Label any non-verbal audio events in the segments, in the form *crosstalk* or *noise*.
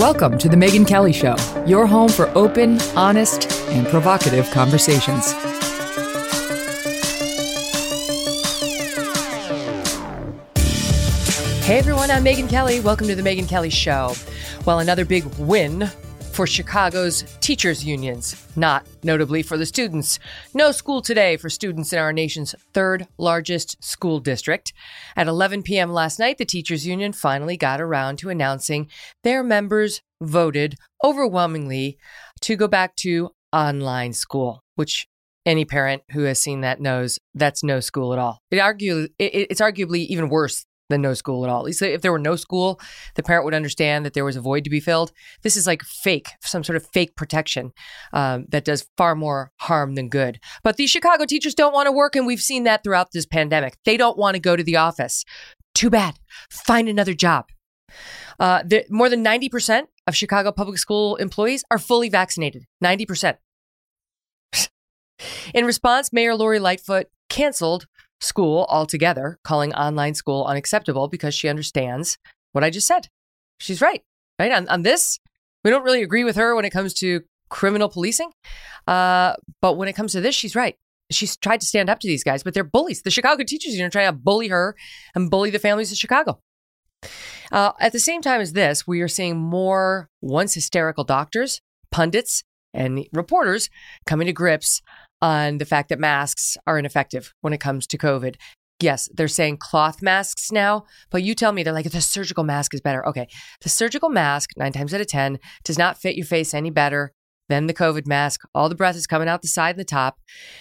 Welcome to The Megyn Kelly Show, your home for open, honest, and provocative conversations. Hey everyone, I'm Megyn Kelly. Welcome to The Megyn Kelly Show. Well, another big win for Chicago's teachers' unions, not notably for the students. No school today for students in our nation's third largest school district. At 11 p.m. last night, the teachers' union finally got around to announcing their members voted overwhelmingly to go back to online school, which any parent who has seen that knows that's no school at all. It argue, it, it's arguably even worse than no school at all. At least if there were no school, the parent would understand that there was a void to be filled. This is like fake, some sort of fake protection um, that does far more harm than good. But these Chicago teachers don't want to work, and we've seen that throughout this pandemic. They don't want to go to the office. Too bad. Find another job. Uh, the, more than 90% of Chicago public school employees are fully vaccinated. 90%. *laughs* In response, Mayor Lori Lightfoot canceled school altogether, calling online school unacceptable because she understands what I just said. She's right, right? On, on this, we don't really agree with her when it comes to criminal policing. Uh, but when it comes to this, she's right. She's tried to stand up to these guys, but they're bullies. The Chicago teachers union trying to bully her and bully the families of Chicago. Uh, at the same time as this, we are seeing more once hysterical doctors, pundits, and reporters coming to grips on the fact that masks are ineffective when it comes to COVID. Yes, they're saying cloth masks now, but you tell me they're like the surgical mask is better. Okay, the surgical mask, nine times out of 10, does not fit your face any better than the COVID mask. All the breath is coming out the side and the top.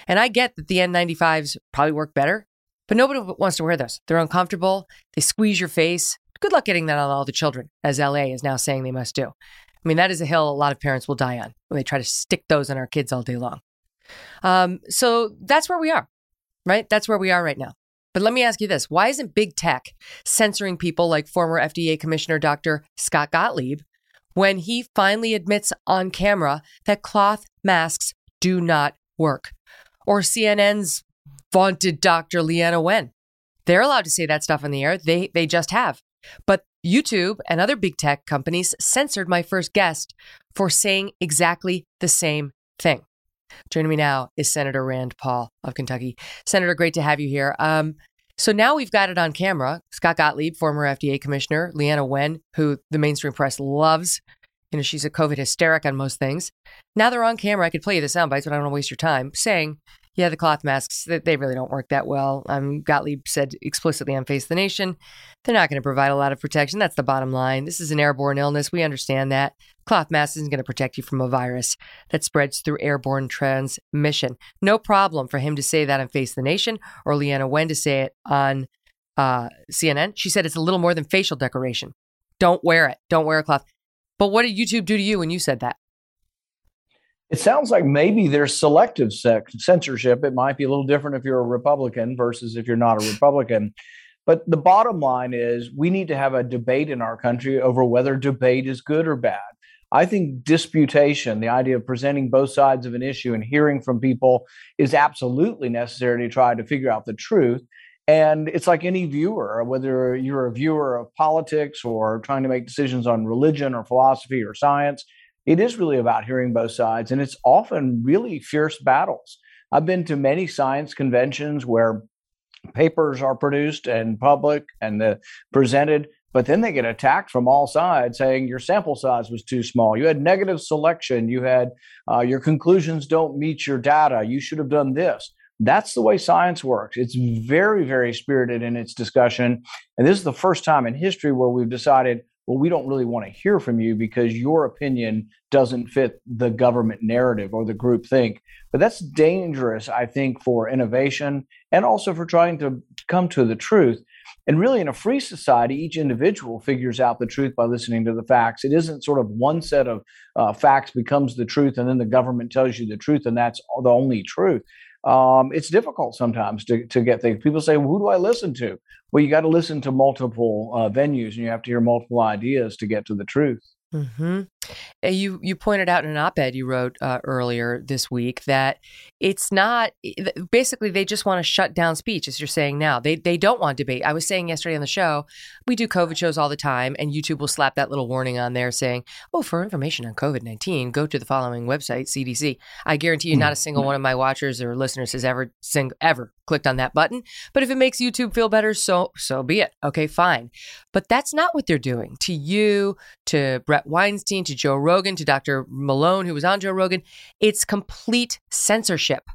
And I get that the N95s probably work better, but nobody wants to wear those. They're uncomfortable, they squeeze your face. Good luck getting that on all the children, as LA is now saying they must do. I mean, that is a hill a lot of parents will die on when they try to stick those on our kids all day long. Um, so that's where we are, right? That's where we are right now. But let me ask you this why isn't big tech censoring people like former FDA Commissioner Dr. Scott Gottlieb when he finally admits on camera that cloth masks do not work? Or CNN's vaunted Dr. Leana Wen. They're allowed to say that stuff on the air. They they just have. But YouTube and other big tech companies censored my first guest for saying exactly the same thing. Joining me now is Senator Rand Paul of Kentucky. Senator, great to have you here. Um, so now we've got it on camera. Scott Gottlieb, former FDA commissioner, Leana Wen, who the mainstream press loves. You know, she's a COVID hysteric on most things. Now they're on camera. I could play you the sound bites, but I don't want to waste your time saying yeah, the cloth masks, they really don't work that well. Um, Gottlieb said explicitly on Face the Nation, they're not going to provide a lot of protection. That's the bottom line. This is an airborne illness. We understand that. Cloth mask isn't going to protect you from a virus that spreads through airborne transmission. No problem for him to say that on Face the Nation or Leana Wen to say it on uh, CNN. She said it's a little more than facial decoration. Don't wear it. Don't wear a cloth. But what did YouTube do to you when you said that? It sounds like maybe there's selective censorship. It might be a little different if you're a Republican versus if you're not a Republican. But the bottom line is we need to have a debate in our country over whether debate is good or bad. I think disputation, the idea of presenting both sides of an issue and hearing from people, is absolutely necessary to try to figure out the truth. And it's like any viewer, whether you're a viewer of politics or trying to make decisions on religion or philosophy or science, it is really about hearing both sides, and it's often really fierce battles. I've been to many science conventions where papers are produced and public and the, presented but then they get attacked from all sides saying your sample size was too small. You had negative selection. You had uh, your conclusions don't meet your data. You should have done this. That's the way science works. It's very very spirited in its discussion and this is the first time in history where we've decided well we don't really want to hear from you because your opinion doesn't fit the government narrative or the group think but that's dangerous i think for innovation and also for trying to come to the truth and really, in a free society, each individual figures out the truth by listening to the facts. It isn't sort of one set of uh, facts becomes the truth, and then the government tells you the truth, and that's the only truth. Um, it's difficult sometimes to, to get things. People say, well, "Who do I listen to?" Well, you got to listen to multiple uh, venues, and you have to hear multiple ideas to get to the truth. Mm-hmm. You you pointed out in an op-ed you wrote uh, earlier this week that it's not basically they just want to shut down speech as you're saying now. They they don't want debate. I was saying yesterday on the show, we do COVID shows all the time and YouTube will slap that little warning on there saying, "Oh, for information on COVID-19, go to the following website, CDC." I guarantee you not a single one of my watchers or listeners has ever sing, ever clicked on that button. But if it makes YouTube feel better, so so be it. Okay, fine. But that's not what they're doing to you, to Bret Weinstein, to Joe Rogan, to Dr. Malone, who was on Joe Rogan. It's complete censorship.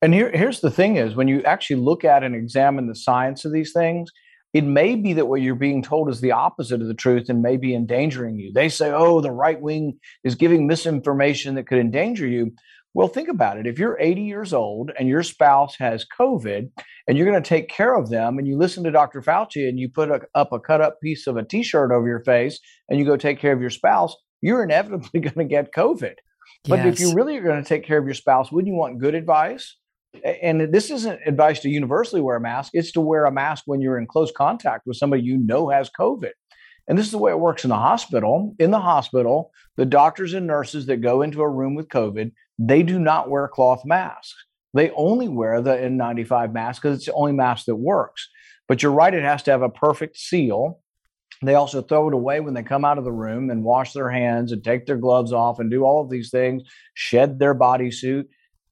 And here, here's the thing is when you actually look at and examine the science of these things, it may be that what you're being told is the opposite of the truth and may be endangering you. They say, oh, the right wing is giving misinformation that could endanger you. Well, think about it. If you're 80 years old and your spouse has COVID and you're going to take care of them and you listen to Dr. Fauci and you put a, up a cut up piece of a t shirt over your face and you go take care of your spouse, you're inevitably *laughs* going to get COVID. But yes. if you really are going to take care of your spouse, wouldn't you want good advice? And this isn't advice to universally wear a mask, it's to wear a mask when you're in close contact with somebody you know has COVID. And this is the way it works in the hospital. In the hospital, the doctors and nurses that go into a room with COVID, they do not wear cloth masks. They only wear the N95 mask because it's the only mask that works. But you're right, it has to have a perfect seal. They also throw it away when they come out of the room and wash their hands and take their gloves off and do all of these things, shed their bodysuit.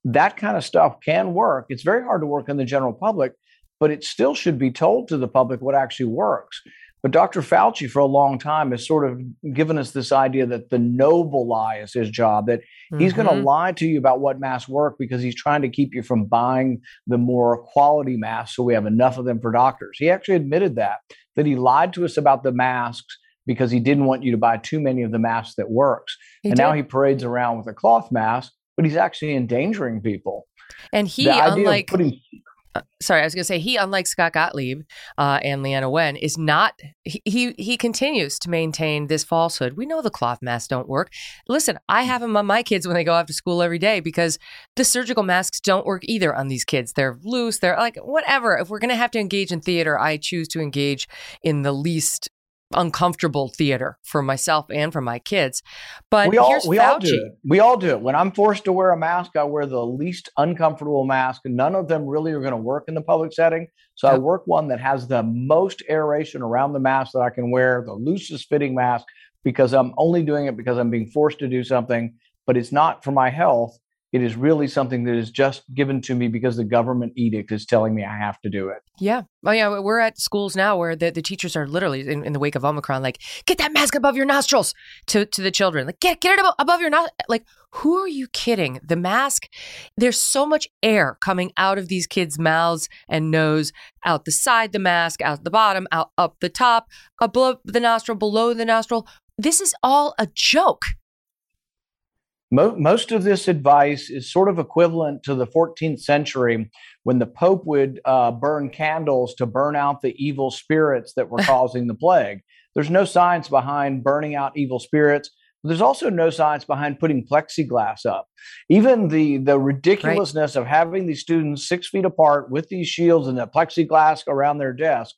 That kind of stuff can work. It's very hard to work in the general public, but it still should be told to the public what actually works. But Dr. Fauci, for a long time, has sort of given us this idea that the noble lie is his job, that mm-hmm. he's going to lie to you about what masks work because he's trying to keep you from buying the more quality masks so we have enough of them for doctors. He actually admitted that, that he lied to us about the masks because he didn't want you to buy too many of the masks that works. He and did. now he parades around with a cloth mask, but he's actually endangering people. And he, unlike putting, uh, sorry, I was going to say he, unlike Scott Gottlieb uh, and Leana Wen, is not. He, he, he continues to maintain this falsehood. We know the cloth masks don't work. Listen, I have them on my kids when they go after school every day because the surgical masks don't work either on these kids. They're loose. They're like whatever. If we're going to have to engage in theater, I choose to engage in the least uncomfortable theater for myself and for my kids. But we all, we Fauci. all do it. We all do it. When I'm forced to wear a mask, I wear the least uncomfortable mask. None of them really are going to work in the public setting. So yep. I work one that has the most aeration around the mask that I can wear, the loosest fitting mask, because I'm only doing it because I'm being forced to do something, but it's not for my health. It is really something that is just given to me because the government edict is telling me I have to do it. Yeah. Oh, yeah. We're at schools now where the, the teachers are literally in, in the wake of Omicron, like, get that mask above your nostrils to, to the children. Like, get, get it above, above your nostrils. Like, who are you kidding? The mask, there's so much air coming out of these kids' mouths and nose, out the side, the mask, out the bottom, out up the top, above the nostril, below the nostril. This is all a joke. Mo- most of this advice is sort of equivalent to the 14th century when the Pope would uh, burn candles to burn out the evil spirits that were *laughs* causing the plague. There's no science behind burning out evil spirits. But there's also no science behind putting plexiglass up. Even the the ridiculousness right. of having these students six feet apart with these shields and the plexiglass around their desk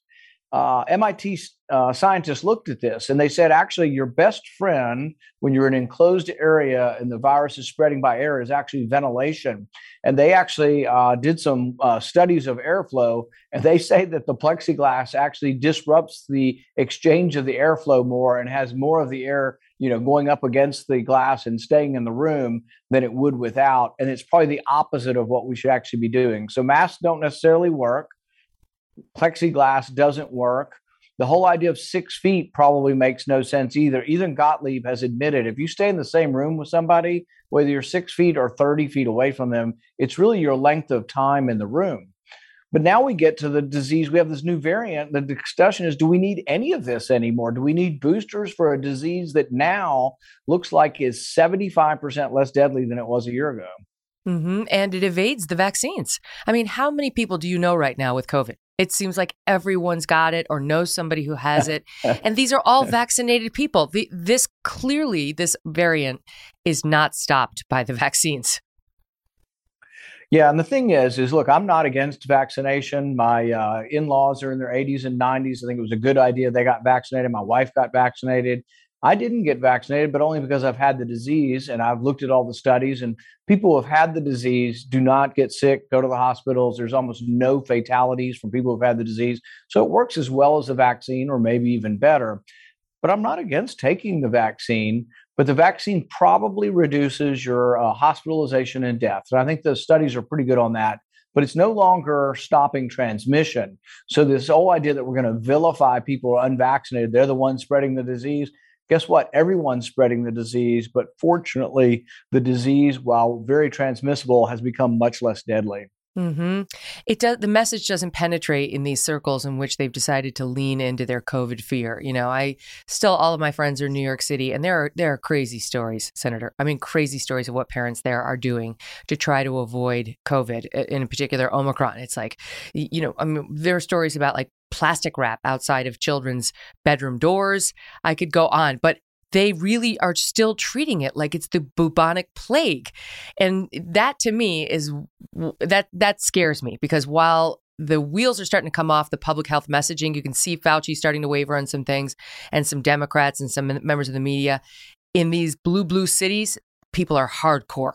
uh, MIT uh, scientists looked at this and they said actually your best friend when you're in an enclosed area and the virus is spreading by air is actually ventilation. And they actually uh, did some uh, studies of airflow and they *laughs* say that the plexiglass actually disrupts the exchange of the airflow more and has more of the air you know going up against the glass and staying in the room than it would without. And it's probably the opposite of what we should actually be doing. So masks don't necessarily work plexiglass doesn't work. the whole idea of six feet probably makes no sense either. Even Gottlieb has admitted if you stay in the same room with somebody, whether you're six feet or 30 feet away from them, it's really your length of time in the room. But now we get to the disease. We have this new variant. The discussion is do we need any of this anymore? Do we need boosters for a disease that now looks like is 75% less deadly than it was a year ago? Mm-hmm. And it evades the vaccines. I mean, how many people do you know right now with COVID? It seems like everyone's got it or knows somebody who has it. *laughs* and these are all vaccinated people. The, this clearly, this variant is not stopped by the *laughs* vaccines. Yeah, and the thing is, is look, I'm not against vaccination. My uh, in-laws are in their 80s and 90s. I think it was a good idea they got vaccinated. My wife got vaccinated. I didn't get vaccinated, but only because I've had the disease and I've looked at all the studies. And people who have had the disease do not get sick, go to the hospitals. There's almost no fatalities from people who've had the disease. So it works as well as the vaccine, or maybe even better. But I'm not against taking the vaccine but the vaccine probably reduces your uh, hospitalization and death. And I think the studies are pretty good on that. But it's no longer stopping transmission. So, this whole idea that we're going to vilify people who are unvaccinated, they're the ones spreading the disease. Guess what? Everyone's spreading the disease. But fortunately, the disease, while very transmissible, has become much less deadly. Mm-hmm. It does. The message doesn't penetrate in these circles in which they've decided to lean into their COVID fear. You know, I still all of my friends are in New York City, and there are there are crazy stories, Senator. I mean, crazy stories of what parents there are doing to try to avoid COVID, in particular Omicron. It's like, you know, I mean, there are stories about like plastic wrap outside of children's bedroom doors. I could go on, but they really are still treating it like it's the bubonic plague. And that to me is that that scares me because while the wheels are starting to come off the public health messaging, you can see Fauci starting to waver on some things and some Democrats and some members of the media in these blue blue cities, people are hardcore.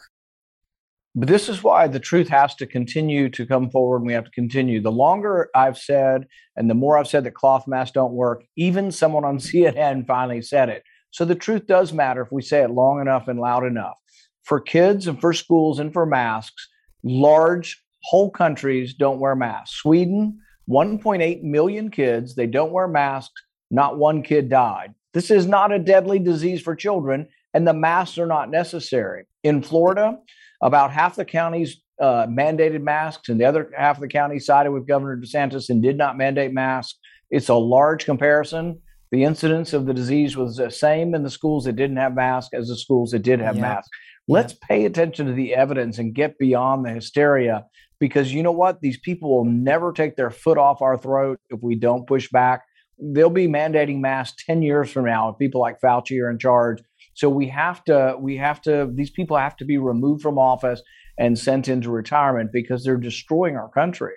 But this is why the truth has to continue to come forward and we have to continue. The longer I've said and the more I've said that cloth masks don't work, even someone on *laughs* CNN finally said it. So the truth does matter if we say it long enough and loud enough. For kids and for schools and for masks, large whole countries don't wear masks. Sweden, 1.8 million kids, they don't wear masks. Not one kid died. This is not a deadly disease for children, and the masks are not necessary. In Florida, about half the counties uh, mandated masks, and the other half of the county sided with Governor DeSantis and did not mandate masks. It's a large comparison the incidence of the disease was the same in the schools that didn't have masks as the schools that did have masks. Let's pay attention to the evidence and get beyond the hysteria because you know what? These people will never take their foot off our throat if we don't push back. They'll be mandating masks 10 years from now if people like Fauci are in charge. So we have to, we have to, these people have to be removed from office and sent into retirement because they're destroying our country.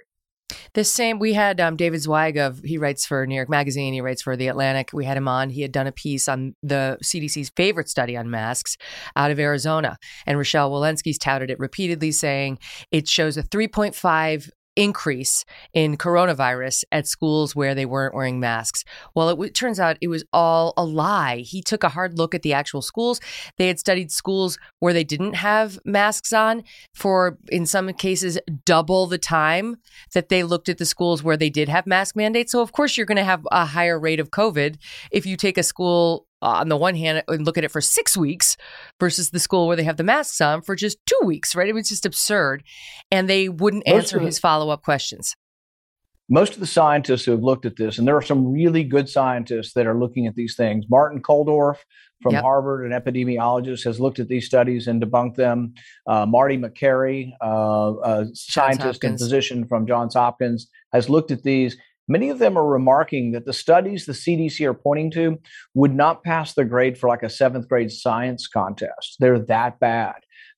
The same, we had um, David Zweig of, he writes for New York Magazine, he writes for The Atlantic. We had him on. He had done a piece on the CDC's favorite study on masks out of Arizona. And Rochelle Walensky's touted it repeatedly, saying it shows a 3.5 increase in coronavirus at schools where they weren't wearing masks. Well, it, it, turns out it was all a lie. He took a hard look at the actual schools. They had studied schools where they didn't have masks on for, in some cases, double the time that they looked at the schools where they did have mask mandates. So, of course, you're going to have a higher rate of COVID if you take a school on the one hand and look at it for six weeks versus the school where they have the masks on for just two weeks, right? It was just absurd. And they wouldn't most answer the, his follow up questions. Most of the scientists who have looked at this, and there are some really good scientists that are looking at these things. Martin Kulldorff from yep. Harvard, an epidemiologist, has looked at these studies and debunked them. Uh, Marty Makary, uh, a scientist and physician from Johns Hopkins, has looked at these Many of them are remarking that the studies the CDC are pointing to would not pass the grade for like a seventh grade science contest. They're that bad.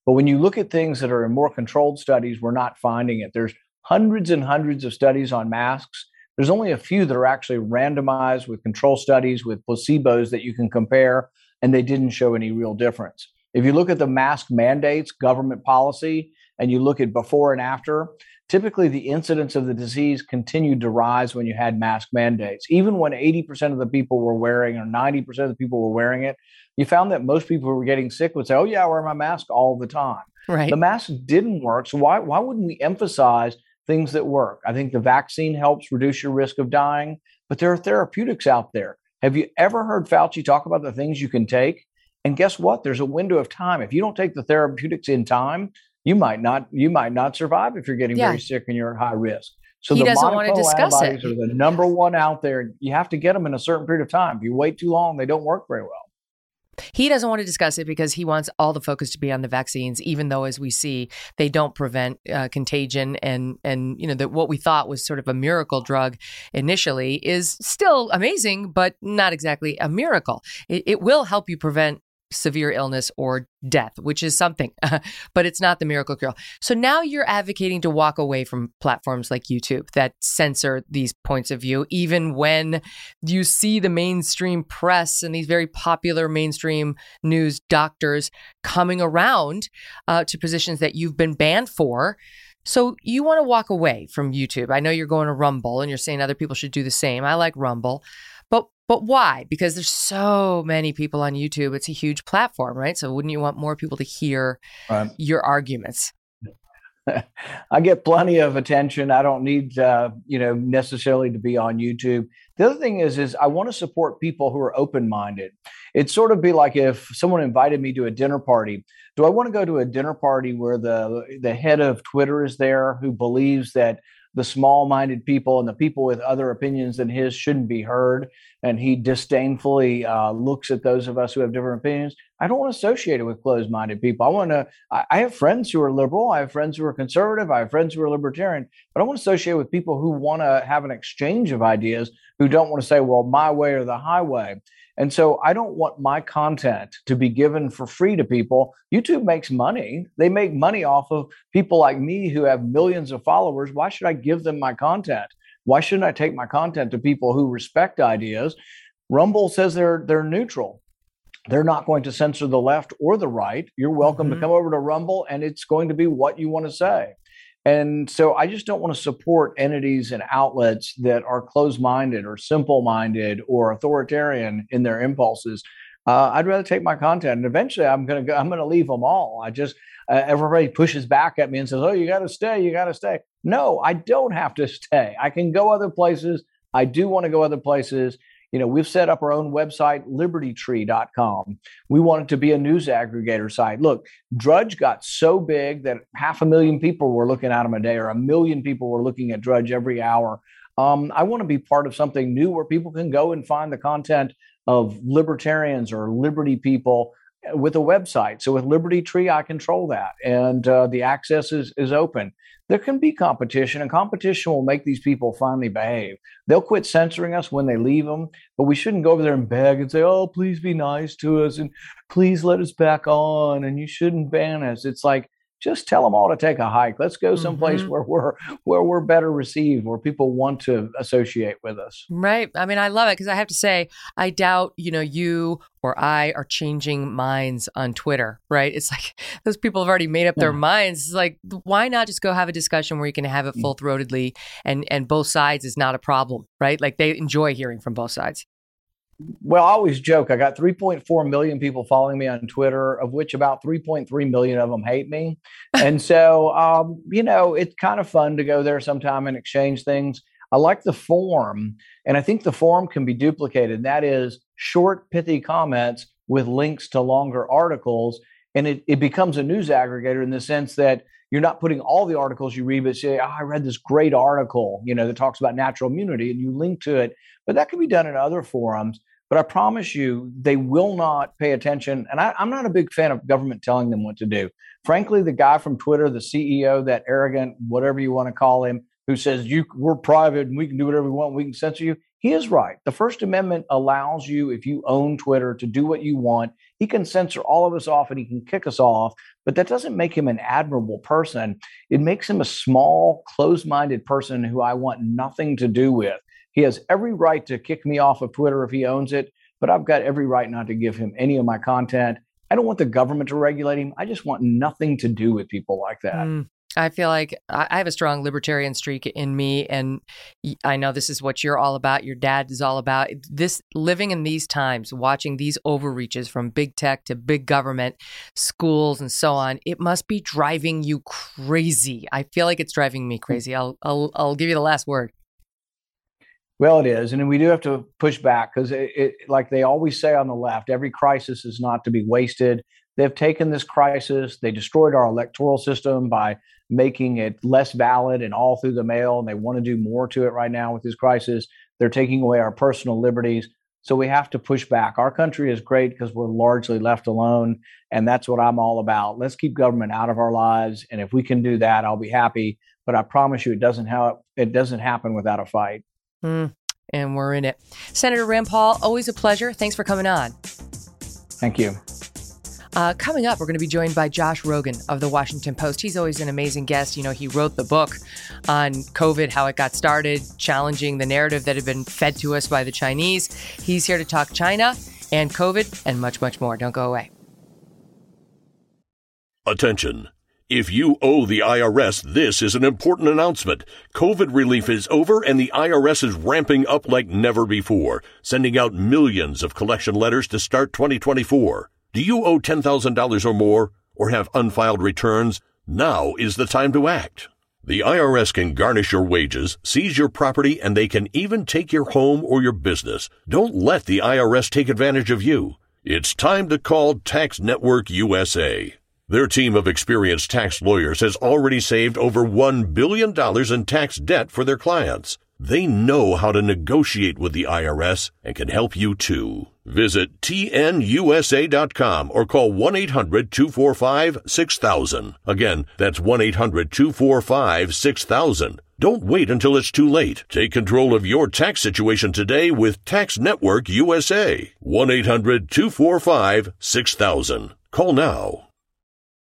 But when you look at things that are in more controlled studies, we're not finding it. There's hundreds and hundreds of studies on masks. There's only a few that are actually randomized with control studies with placebos that you can compare, and they didn't show any real difference. If you look at the mask mandates, government policy, and you look at before and after, typically the incidence of the disease continued to rise when you had mask mandates. Even when 80% of the people were wearing or 90% of the people were wearing it, you found that most people who were getting sick would say, Oh, yeah, I wear my mask all the time. Right. The mask didn't work. So why, why wouldn't we emphasize things that work? I think the vaccine helps reduce your risk of dying. but there are therapeutics out there. Have you ever heard Fauci talk about the things you can take? And guess what? There's a window of time. If you don't take the therapeutics in time, you might not you might not survive if you're getting yeah. very sick and you're at high risk. So he the doesn't want to discuss antibodies it. are the number one out there. You have to get them in a certain period of time. If you wait too long, they don't work very well. He doesn't want to discuss it because he wants all the focus to be on the vaccines, even though, as we see, they don't prevent uh, contagion. And and you know that what we thought was sort of a miracle drug initially is still amazing, but not exactly a miracle. It, it will help you prevent severe illness or death, which is something, *laughs* but it's not the miracle cure. So now you're advocating to walk away from platforms like YouTube that censor these points of view, even when you see the mainstream press and these very popular mainstream news doctors coming around uh, to positions that you've been banned for. So you want to walk away from YouTube. I know you're going to Rumble and you're saying other people should do the same. I like Rumble. But why? Because there's so many people on YouTube. It's a huge platform, right? So wouldn't you want more people to hear right. your arguments? *laughs* I get plenty of attention. I don't need, uh, you know, necessarily to be on YouTube. The other thing is, is I want to support people who are open-minded. It'd sort of be like if someone invited me to a dinner party. Do I want to go to a dinner party where the the head of Twitter is there, who believes that the small minded people and the people with other opinions than his shouldn't be heard. And he disdainfully uh, looks at those of us who have different opinions. I don't want to associate it with closed minded people. I want to, I, I have friends who are liberal. I have friends who are conservative. I have friends who are libertarian, but I want to associate with people who want to have an exchange of ideas, who don't want to say, well, my way or the highway. And so I don't want my content to be given for free to people. YouTube makes money. They make money off of people like me who have millions of followers. Why should I give them my content? Why shouldn't I take my content to people who respect ideas? Rumble says they're they're neutral. They're not going to censor the left or the right. You're welcome mm-hmm. to come over to Rumble and it's going to be what you want to say. And so I just don't want to support entities and outlets that are closed minded or simple minded or authoritarian in their impulses. Uh, I'd rather take my content and eventually I'm to go, I'm to leave them all. I just, uh, everybody pushes back at me and says, Oh, you got to stay. You got to stay. No, I don't have to stay. I can go other places. I do want to go other places. You know, we've set up our own website, libertytree.com. We want it to be a news aggregator site. Look, Drudge got so big that half a million people were looking at him a day, or a million people were looking at Drudge every hour. Um, I want to be part of something new where people can go and find the content of libertarians or liberty people with a website. So with Liberty Tree, I control that, and uh, the access is is open. There can be competition, and competition will make these people finally behave. They'll quit censoring us when they leave them, but we shouldn't go over there and beg and say, "Oh, please be nice to us and please let us back on," and you shouldn't ban us. It's like just tell them all to take a hike. Let's go someplace mm-hmm. where we're where we're better received, where people want to associate with us. Right. I mean, I love it because I have to say, I doubt you know you or I are changing minds on Twitter. Right. It's like *laughs* those people have already made up their minds. It's like why not just go have a discussion where you can have it mm. full throatedly and and both sides is not a problem. Right. Like they enjoy hearing from both sides well, I always joke. I got 3.4 million people following me on Twitter, of which about 3.3 million of them hate me. *laughs* and so, um, you know, it's kind of fun to go there sometime and exchange things. I like the form, and I think the form can be duplicated. That is short, pithy comments with links to longer articles. And it, it becomes a news aggregator in the sense that you're not putting all the articles you read, but say, oh, I read this great article, you know, that talks about natural immunity, and you link to it. But that can be done in other forums. But I promise you, they will not pay attention. And I, am not a big fan of government telling them what to do. Frankly, the guy from Twitter, the CEO, that arrogant, whatever you want to call him, who says you we're private and we can do whatever we want, we can censor you. He is right. The First Amendment allows you, if you own Twitter, to do what you want. He can censor all of us off and he can kick us off, but that doesn't make him an admirable person. It makes him a small, closed minded person who I want nothing to do with. He has every right to kick me off of Twitter if he owns it, but I've got every right not to give him any of my content. I don't want the government to regulate him. I just want nothing to do with people like that. Mm, I feel like I have a strong libertarian streak in me, and I know this is what you're all about. Your dad is all about this. Living in these times, watching these overreaches from big tech to big government, schools, and so on, it must be driving you crazy. I feel like it's driving me crazy. I'll I'll, I'll give you the last word. Well, it is, and we do have to push back because it, it, like they always say on the left, every crisis is not to be wasted. They've taken this crisis, they destroyed our electoral system by making it less valid and all through the mail, and they want to do more to it right now with this crisis. They're taking away our personal liberties. So we have to push back. Our country is great because we're largely left alone. And that's what I'm all about. Let's keep government out of our lives. And if we can do that, I'll be happy. But I promise you, it doesn't, ha- it doesn't happen without a fight. Mm, and we're in it. Senator Rand Paul, always a pleasure. Thanks for coming on. Thank you. Uh, coming up, we're going to be joined by Josh Rogin of the Washington Post. He's always an amazing guest. You know, he wrote the book on COVID, how it got started, challenging the narrative that had been fed to us by the Chinese. He's here to talk China and COVID and much, much more. Don't go away. Attention. If you owe the IRS, this is an important announcement. COVID relief is over and the IRS is ramping up like never before, sending out millions of collection letters to start 2024. Do you owe $10,000 or more or have unfiled returns? Now is the time to act. The IRS can garnish your wages, seize your property, and they can even take your home or your business. Don't let the IRS take advantage of you. It's time to call Tax Network USA. Their team of experienced tax lawyers has already saved over $1 billion in tax debt for their clients. They know how to negotiate with the IRS and can help you too. Visit tnusa.com or call 1-800-245-6000. Again, that's 1-800-245-6000. Don't wait until it's too late. Take control of your tax situation today with Tax Network USA. 1-800-245-6000. Call now.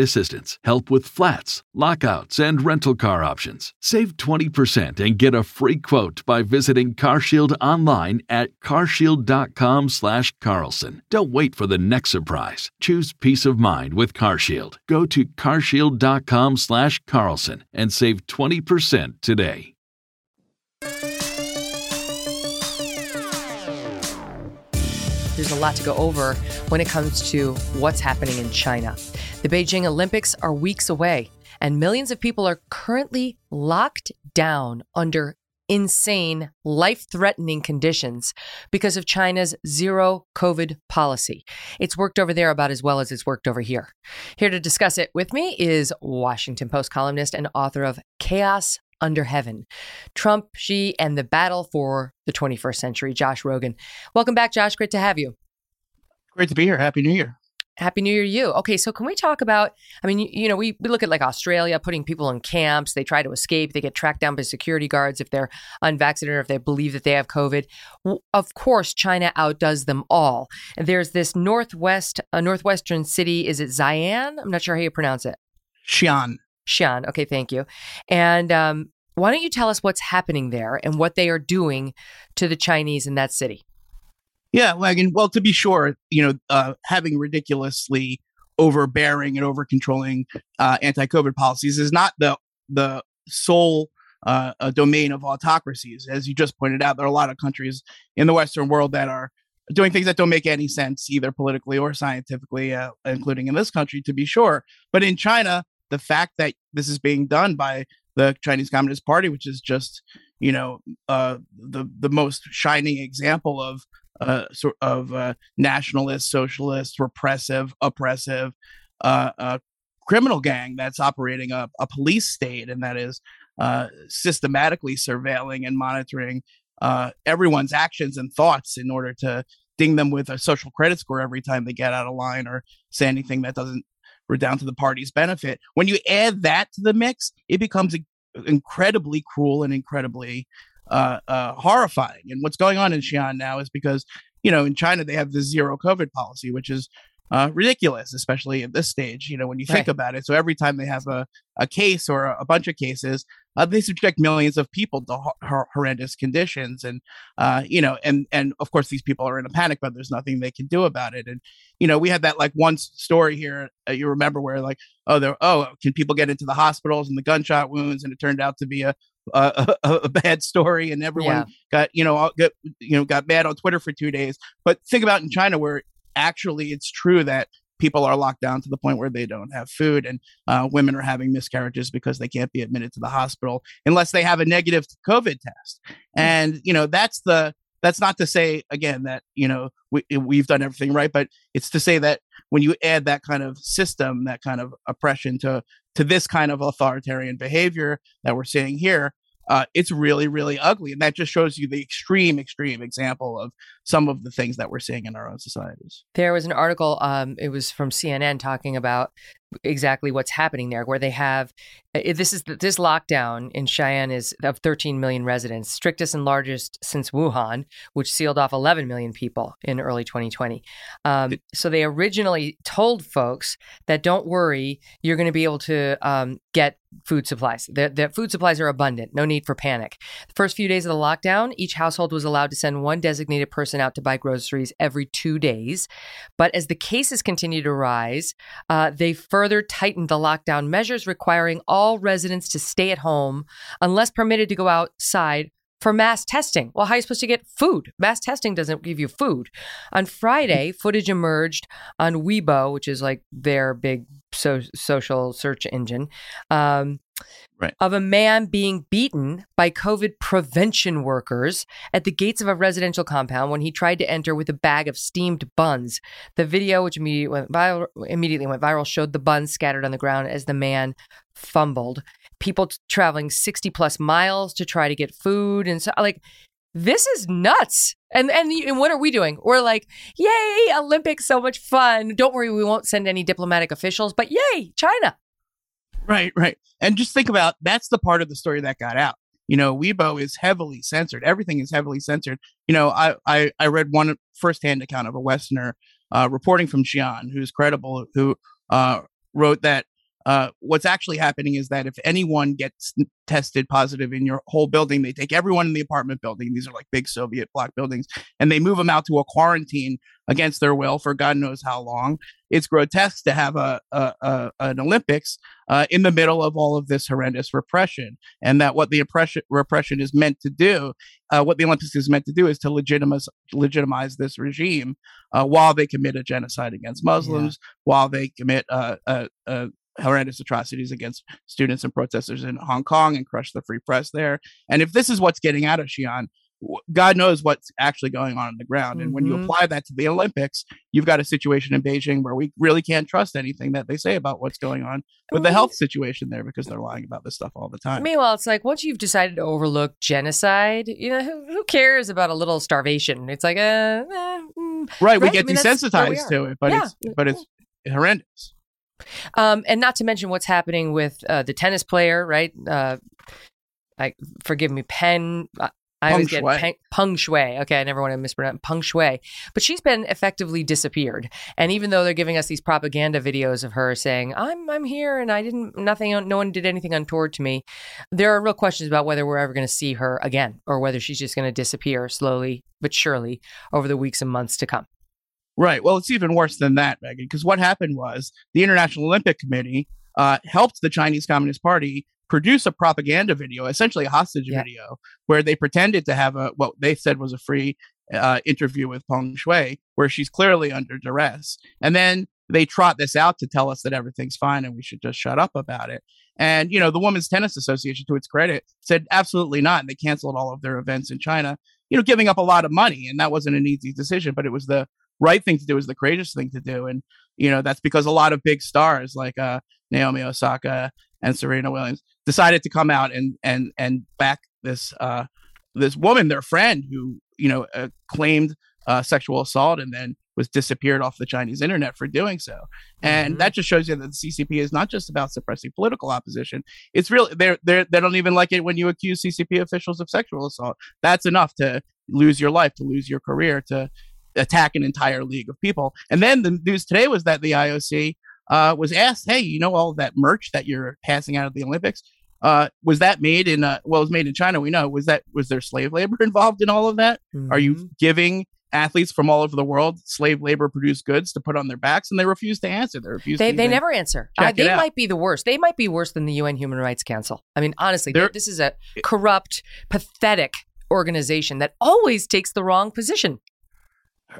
assistance, help with flats, lockouts, and rental car options. Save 20% and get a free quote by visiting CarShield online at carshield.com/carlson. Don't wait for the next surprise. Choose peace of mind with CarShield. Go to carshield.com/carlson and save 20% today. There's a lot to go over when it comes to what's happening in China. The Beijing Olympics are weeks away, and millions of people are currently locked down under insane, life threatening conditions because of China's zero COVID policy. It's worked over there about as well as it's worked over here. Here to discuss it with me is Washington Post columnist and author of Chaos under heaven. Trump, Xi, and the battle for the 21st century. Josh Rogin. Welcome back, Josh. Great to have you. Great to be here. Happy New Year. Happy New Year to you. Okay, so can we talk about? I mean, you, you, know, we, we look at like Australia putting people in camps. They try to escape. They get tracked down by security guards if they're unvaccinated or if they believe that they have COVID. Of course, China outdoes them all. And there's this northwest, a northwestern city. Is it Xi'an? I'm not sure how you pronounce it. Xi'an. Xi'an. Okay, thank you. And um, why don't you tell us what's happening there and what they are doing to the Chinese in that city? Yeah. Well, to be sure, you know, uh, having ridiculously overbearing and over controlling uh, anti-COVID policies is not the the sole uh, domain of autocracies. As you just pointed out, there are a lot of countries in the Western world that are doing things that don't make any sense, either politically or scientifically, uh, including in this country, to be sure. But in China, the fact that this is being done by the Chinese Communist Party, which is just you know uh, the the most shining example of uh, sort of uh, nationalist, socialist, repressive, oppressive uh, criminal gang that's operating a, a, police state and that is uh, systematically surveilling and monitoring uh, everyone's actions and thoughts in order to ding them with a social credit score every time they get out of line or say anything that doesn't redound to the party's benefit. When you add that to the mix, it becomes incredibly cruel and incredibly uh, uh, horrifying. And what's going on in Xi'an now is because you know, in China they have the zero COVID policy, which is uh, ridiculous, especially at this stage, you know, when you think Right. about it. So every time they have a, a case or a, a bunch of cases, uh, they subject millions of people to ho- horrendous conditions. And, uh, you know, and, and of course, these people are in a panic, but there's nothing they can do about it. And, you know, we had that like one story here, uh, you remember where like, oh, there, oh, can people get into the hospitals and the gunshot wounds? And it turned out to be a, a, a, a bad story and everyone Yeah. got you know all- got you know got mad on Twitter for two days. But think about in China where actually it's true that people are locked down to the point where they don't have food and uh, women are having miscarriages because they can't be admitted to the hospital unless they have a negative COVID test. And you know that's the that's not to say again that you know we, we've done everything right, but it's to say that when you add that kind of system, that kind of oppression to to this kind of authoritarian behavior that we're seeing here, uh, it's really, really ugly. And that just shows you the extreme, extreme example of some of the things that we're seeing in our own societies. There was an article, um, it was from CNN talking about exactly what's happening there, where they have uh, this is this lockdown in Xi'an is of 13 million residents, strictest and largest since Wuhan, which sealed off 11 million people in early 2020. Um, so they originally told folks that don't worry, you're going to be able to um, get food supplies. The, the food supplies are abundant, no need for panic. The first few days of the lockdown, each household was allowed to send one designated person out to buy groceries every two days. But as the cases continue to rise, uh, they further tightened the lockdown measures, requiring all residents to stay at home unless permitted to go outside for mass testing. Well, how are you supposed to get food? Mass testing doesn't give you food. On Friday, footage emerged on Weibo, which is like their big so- social search engine, um, Right. of a man being beaten by COVID prevention workers at the gates of a residential compound when he tried to enter with a bag of steamed buns. The video, which immediately went viral, immediately went viral, showed the buns scattered on the ground as the man fumbled. People t- traveling 60 plus miles to try to get food. And so, like, this is nuts. And, and and what are we doing? We're like, yay, Olympics, so much fun. Don't worry, we won't send any diplomatic officials, but yay, China. Right, right. And just think about that's the part of the story that got out. You know, Weibo is heavily censored. Everything is heavily censored. You know, I I, I read one firsthand account of a Westerner uh, reporting from Xi'an, who's credible, who uh, wrote that uh, what's actually happening is that if anyone gets tested positive in your whole building, they take everyone in the apartment building. These are like big Soviet block buildings, and they move them out to a quarantine against their will for God knows how long. It's grotesque to have a, a, a an Olympics uh, in the middle of all of this horrendous repression, and that what the oppression repression is meant to do, uh, what the Olympics is meant to do, is to legitimize legitimize this regime uh, while they commit a genocide against Muslims, while they commit uh, horrendous atrocities against students and protesters in Hong Kong and crush the free press there. And if this is what's getting out of Xi'an, God knows what's actually going on on the ground. And when you Mhm. apply that to the Olympics, you've got a situation in Beijing where we really can't trust anything that they say about what's going on with the health situation there because they're lying about this stuff all the time. Meanwhile, it's like once you've decided to overlook genocide, you know, who, who cares about a little starvation? It's like, uh, eh, mm. right, we get I mean, that's where we desensitized to it, but Yeah. it's but it's horrendous. Um, and not to mention what's happening with uh, the tennis player, right? Uh, I forgive me, Pen. uh, I always get. Peng, Peng Shuai. Okay, I never want to mispronounce Peng Shuai, but she's been effectively disappeared. And even though they're giving us these propaganda videos of her saying, "I'm I'm here and I didn't nothing, no one did anything untoward to me," there are real questions about whether we're ever going to see her again or whether she's just going to disappear slowly but surely over the weeks and months to come. Right. Well, it's even worse than that, Megyn, because what happened was the International Olympic Committee uh, helped the Chinese Communist Party produce a propaganda video, essentially a hostage Yeah. video, where they pretended to have a what they said was a free uh, interview with Peng Shuai, where she's clearly under duress, and then they trot this out to tell us that everything's fine and we should just shut up about it. And you know, the Women's Tennis Association, to its credit, said absolutely not, and they canceled all of their events in China. You know, giving up a lot of money, and that wasn't an easy decision, but it was the right thing to do is the courageous thing to do and you know that's because a lot of big stars like uh naomi osaka and serena williams decided to come out and and and back this uh this woman their friend who you know uh, claimed uh sexual assault and then was disappeared off the chinese internet for doing so and Mhm. that just shows you that the ccp is not just about suppressing political opposition it's really they're they're they don't even like it when you accuse ccp officials of sexual assault that's enough to lose your life to lose your career to attack an entire league of people. And then the news today was that the IOC uh, was asked, "Hey, you know all that merch that you're passing out at the Olympics? Uh, was that made in? Uh, well, it was made in China. We know. Was that was there slave labor *laughs* involved in all of that? Mm-hmm. Are you mm-hmm. giving athletes from all over the world slave labor produced goods to put on their backs and they refuse to answer they refuse they, they never answer uh, they might be the worst they might be worse than the un human rights council i mean honestly this is a corrupt pathetic organization that always takes the wrong position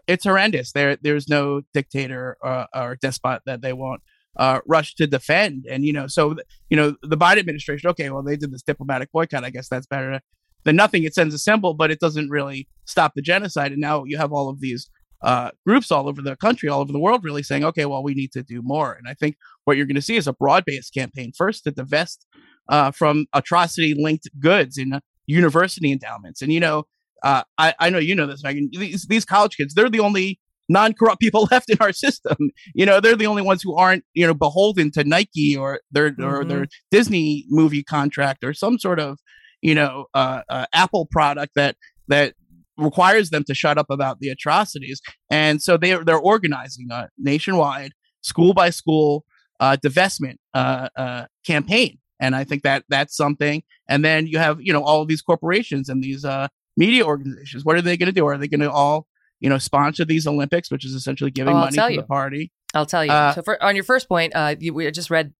it's horrendous there there's no dictator uh, or despot that they won't uh, rush to defend and you know so you know the biden administration okay well they did this diplomatic boycott i guess that's better than nothing. It sends a symbol, but it doesn't really stop the genocide. And now you have all of these uh, groups all over the country, all over the world, really saying, okay, well, we need to do more. And I think what you're going to see is a broad based campaign first to divest uh, from atrocity linked goods in university endowments. And, you know, uh, I, I know you know this, Megyn. These, these college kids, they're the only non-corrupt people *laughs* left in our system. You know, they're the only ones who aren't, you know, beholden to Nike or their mm-hmm. or their Disney movie contract or some sort of, you know uh, uh, Apple product that that requires them to shut up about the atrocities, and so they they're organizing a nationwide, school by school uh, divestment uh, uh, campaign, and I think that that's something. And then you have you know all of these corporations and these uh, media organizations. What are they going to do? Are they going to all you know sponsor these Olympics, which is essentially giving oh, money to you. the party? I'll tell you. Uh, so for, on your first point, uh, you, we just read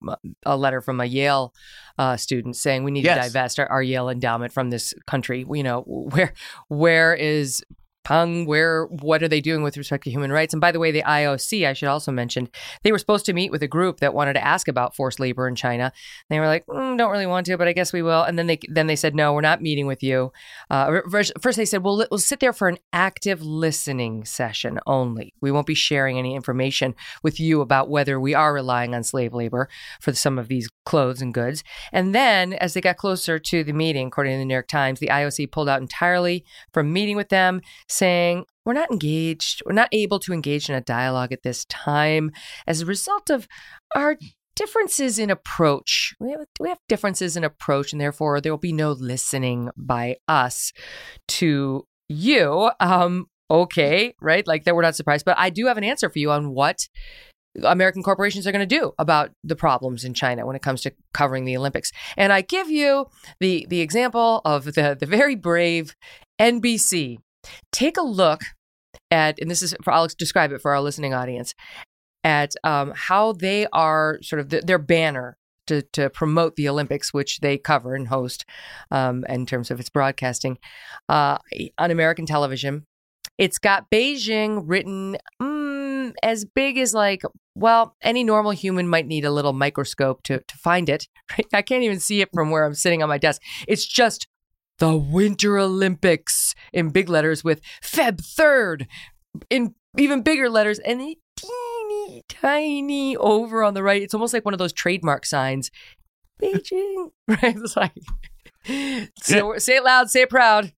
a letter from a Yale uh, student saying we need yes. to divest our, our, Yale endowment from this country. You know, where where is Peng, where what are they doing with respect to human rights? And by the way, the IOC, I should also mention, they were supposed to meet with a group that wanted to ask about forced labor in China. They were like, mm, don't really want to, but I guess we will. And then they then they said, no, we're not meeting with you. Uh, first, they said, well, we'll sit there for an active listening session only. We won't be sharing any information with you about whether we are relying on slave labor for some of these clothes and goods. And then, as they got closer to the meeting, according to the New York Times, the IOC pulled out entirely from meeting with them saying, We're not engaged, we're not able to engage in a dialogue at this time as a result of our differences in approach. We have, we have differences in approach, and therefore there will be no listening by us to you. Um, okay, right? Like that, we're not surprised. But I do have an answer for you on what American corporations are going to do about the problems in China when it comes to covering the Olympics. And I give you the the example of the the very brave NBC Take a look at, and this is for I'll describe it for our listening audience, at um, how they are sort of the, their banner to, to promote the Olympics, which they cover and host um, in terms of its broadcasting uh, on American television. It's got Beijing written mm, Um, as big as like, well, any normal human might need a little microscope to, to find it. *laughs* Right? I can't even see it from where I'm sitting on my desk. It's just the Winter Olympics in big letters with Feb 3rd in even bigger letters and a teeny tiny over on the right. It's almost like one of those trademark signs. Beijing. *laughs* *laughs* Right? It's like, so yeah. say it loud, say it proud.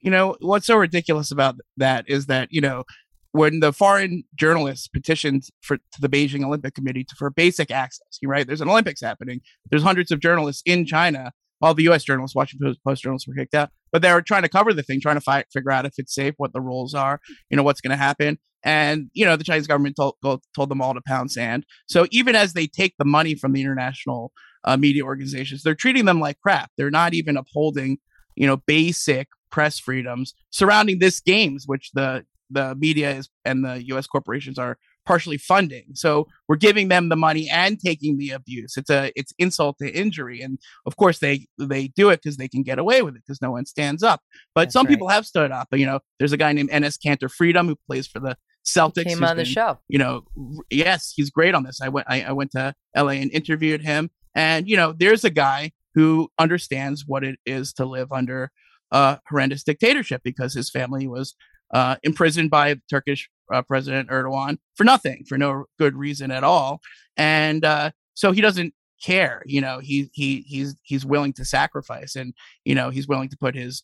You know, what's so ridiculous about that is that, you know, when the foreign journalists petitioned for to the Beijing Olympic Committee to, for basic access, right? There's an Olympics happening. There's hundreds of journalists in China all the U.S. journalists, Washington Post journalists were kicked out, but they were trying to cover the thing, trying to fight, figure out if it's safe, what the rules are, you know, what's going to happen. And, you know, the Chinese government told, told them all to pound sand. So even as they take the money from the international uh, media organizations, they're treating them like crap. They're not even upholding, you know, basic press freedoms surrounding this games, which the the media is and the U.S. corporations are partially funding. So we're giving them the money and taking the abuse. It's a it's insult to injury, and of course they they do it because they can get away with it because no one stands up. But That's some right. people have stood up. You know, there's a guy named Enes Kanter Freedom who plays for the Celtics. He came on been, the show. You know, yes, he's great on this. I went I, I went to LA and interviewed him, and you know, there's a guy who understands what it is to live under a horrendous dictatorship because his family was uh, imprisoned by Turkish uh, President Erdogan for nothing, for no good reason at all. And uh, so he doesn't care. You know, he he he's he's willing to sacrifice, and you know he's willing to put his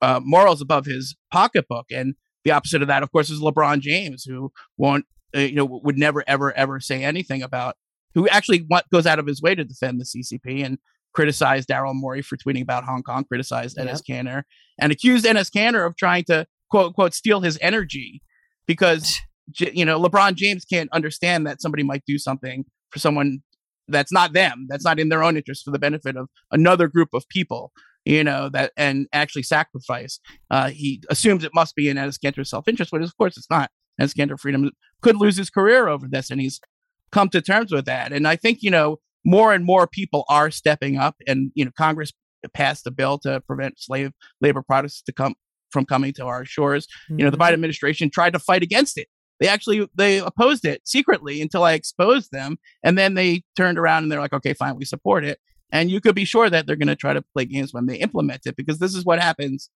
uh, morals above his pocketbook. And the opposite of that, of course, is LeBron James, who won't uh, you know would never ever ever say anything about who actually want, goes out of his way to defend the CCP and criticized Daryl Morey for tweeting about Hong Kong, criticized yep. Enes Kanter, and accused Enes Kanter of trying to quote unquote steal his energy because *laughs* you know LeBron James can't understand that somebody might do something for someone that's not them, that's not in their own interest for the benefit of another group of people. You know that and actually sacrifice. Uh, he assumes it must be in Enes Kanter's self-interest, but of course it's not. Enes Kanter Freedom could lose his career over this, and he's come to terms with that. And I think you know more and more people are stepping up, and you know Congress passed a bill to prevent slave labor products to come from coming to our shores. Mm-hmm. You know, the Biden administration tried to fight against it. They actually they opposed it secretly until I exposed them, and then they turned around and they're like, okay, fine, we support it. And you could be sure that they're going to try to play games when they implement it, because this is what happens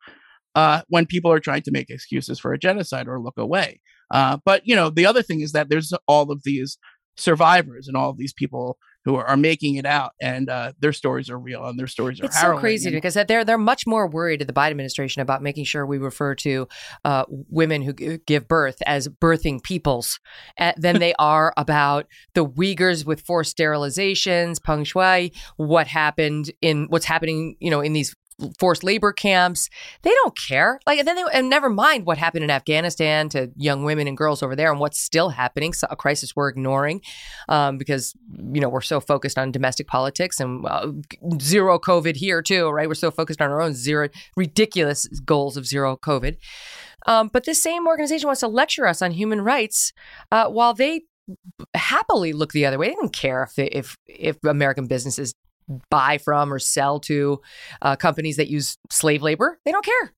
uh, when people are trying to make excuses for a genocide or look away. Uh, but you know, the other thing is that there's all of these survivors and all of these people who are, making it out, and uh, their stories are real and their stories are. It's so crazy because they're they're much more worried at the Biden administration about making sure we refer to uh, women who g- give birth as birthing peoples uh, than they *laughs* are about the Uyghurs with forced sterilizations, Peng Shuai, what happened in what's happening, you know, in these forced labor camps. They don't care. Like and then they and never mind what happened in Afghanistan to young women and girls over there and what's still happening. So a crisis we're ignoring um, because you know we're so focused on domestic politics and uh, zero COVID here too, right? We're so focused on our own zero ridiculous goals of zero COVID. Um, but this same organization wants to lecture us on human rights uh, while they happily look the other way. They don't care if they, if if American businesses buy from or sell to uh, companies that use slave labor. They don't care.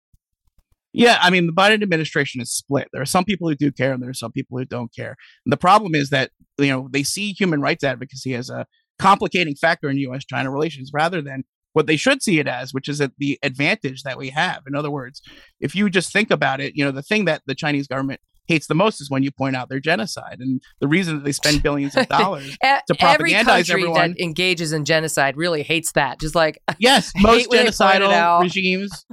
Yeah, I mean, the Biden administration is split. There are some people who do care, and there are some people who don't care. And the problem is that you know they see human rights advocacy as a complicating factor in U.S.-China relations, rather than what they should see it as, which is the advantage that we have. In other words, if you just think about it, you know, the thing that the Chinese government hates the most is when you point out their genocide and the reason that they spend *laughs* billions of dollars to propagandize everyone. that engages in genocide really hates that. Just like *laughs* yes most genocidal regimes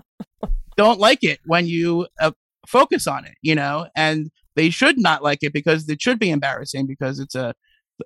don't like it when you uh, focus on it you know? And they should not like it because it should be embarrassing because it's a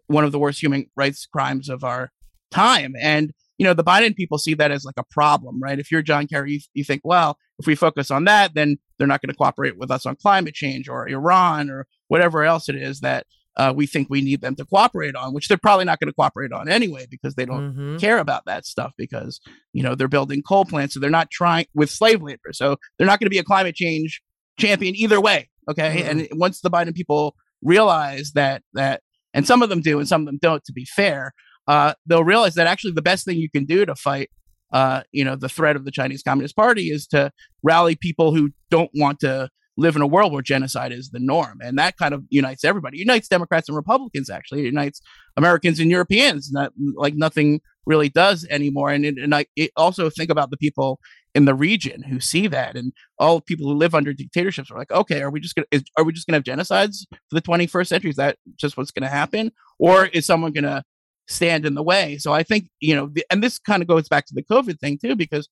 one of the worst human rights crimes of our time. And you know, the Biden people see that as like a problem, right? If you're John Kerry, you, you think, well, if we focus on that, then they're not going to cooperate with us on climate change or Iran or whatever else it is that uh, we think we need them to cooperate on, which they're probably not going to cooperate on anyway because they don't mm-hmm. care about that stuff because, you know, they're building coal plants. So they're not trying with slave labor. So they're not going to be a climate change champion either way. Okay. Mm-hmm. And once the Biden people realize that, that, and some of them do and some of them don't, to be fair, uh, they'll realize that actually the best thing you can do to fight, uh, you know, the threat of the Chinese Communist Party is to rally people who don't want to live in a world where genocide is the norm, and that kind of unites everybody. It unites Democrats and Republicans. Actually, it unites Americans and Europeans. Not like nothing really does anymore. And and I it also think about the people in the region who see that, and all people who live under dictatorships are like, okay, are we just gonna is, are we just gonna have genocides for the 21st century? Is that just what's gonna happen, or is someone gonna stand in the way. So I think, you know, the, and this kind of goes back to the COVID thing too, because,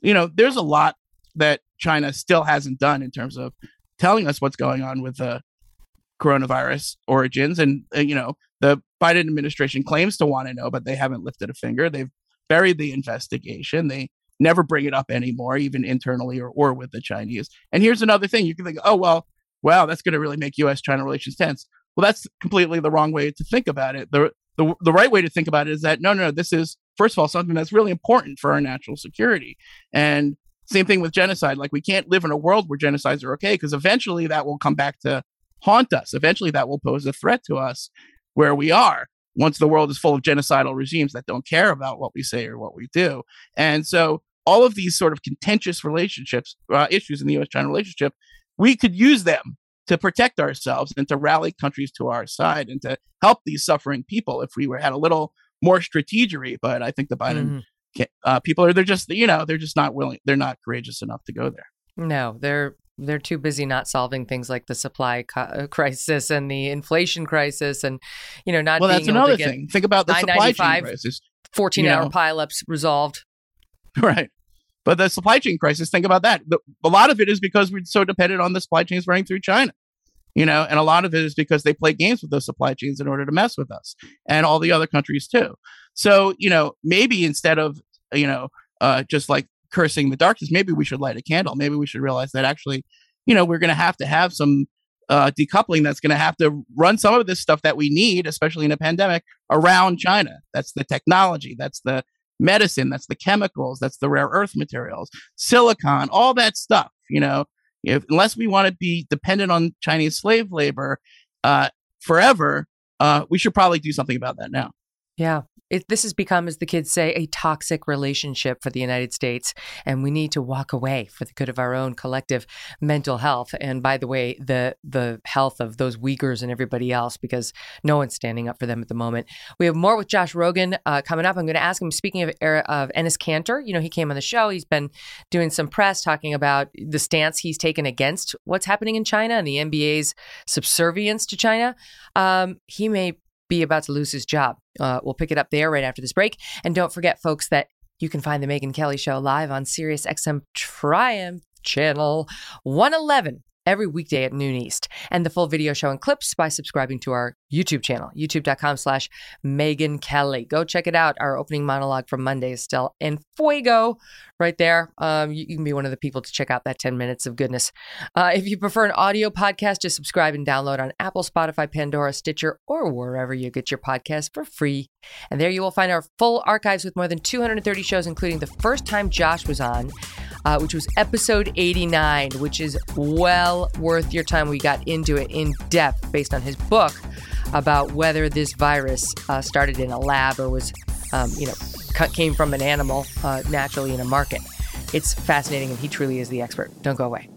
you know, there's a lot that China still hasn't done in terms of telling us what's going on with the coronavirus origins. And, uh, you know, the Biden administration claims to want to know, but they haven't lifted a finger. They've buried the investigation. They never bring it up anymore, even internally or, or with the Chinese. And here's another thing you can think, oh, well, wow, that's going to really make US China relations tense. Well, that's completely the wrong way to think about it. The the, the right way to think about it is that no, no, no, this is first of all something that's really important for our national security. And same thing with genocide. Like we can't live in a world where genocides are okay because eventually that will come back to haunt us. Eventually that will pose a threat to us where we are once the world is full of genocidal regimes that don't care about what we say or what we do. And so all of these sort of contentious relationships, uh, issues in the US China relationship, we could use them to protect ourselves and to rally countries to our side and to help these suffering people if we were had a little more strategery. But I think the Biden mm-hmm. uh, people are they're just you know they're just not willing they're not courageous enough to go there. No, they're they're too busy not solving things like the supply co- uh, crisis and the inflation crisis, and you know not. Well, that's another thing. Think about the supply chain crisis. Fourteen hour know. pileups resolved. *laughs* Right. But the supply chain crisis, think about that. A lot of it is because we're so dependent on the supply chains running through China, you know, and a lot of it is because they play games with those supply chains in order to mess with us and all the other countries too. So, you know, maybe instead of, you know, uh, just like cursing the darkness, maybe we should light a candle. Maybe we should realize that actually, you know, we're going to have to have some uh, decoupling that's going to have to run some of this stuff that we need, especially in a pandemic, around China. That's the technology, that's the medicine, that's the chemicals, that's the rare earth materials, silicon, all that stuff. You know, if, unless we want to be dependent on Chinese slave labor uh, forever, uh, we should probably do something about that now. Yeah. It, this has become, as the kids say, a toxic relationship for the United States, and we need to walk away for the good of our own collective mental health. And by the way, the the health of those Uyghurs and everybody else, because no one's standing up for them at the moment. We have more with Josh Rogin uh, coming up. I'm going to ask him. Speaking of of Enes Kanter, you know, he came on the show. He's been doing some press talking about the stance he's taken against what's happening in China and the NBA's subservience to China. Um, he may be about to lose his job. Uh, we'll pick it up there right after this break. And don't forget, folks, that you can find the Megyn Kelly Show live on SiriusXM Triumph Channel 111 every weekday at noon East, and the full video show and clips by subscribing to our YouTube channel, youtube.com slash Megyn Kelly. Go check it out. Our opening monologue from Monday is still in fuego right there. Um, you, you, can be one of the people to check out that 10 minutes of goodness. Uh, if you prefer an audio podcast, just subscribe and download on Apple, Spotify, Pandora, Stitcher, or wherever you get your podcast for free. And there you will find our full archives with more than 230 shows, including the first time Josh was on uh, which was episode 89, which is well worth your time. We got into it in depth based on his book about whether this virus uh, started in a lab or was, um, you know, came from an animal uh, naturally in a market. It's fascinating, and he truly is the expert. Don't go away.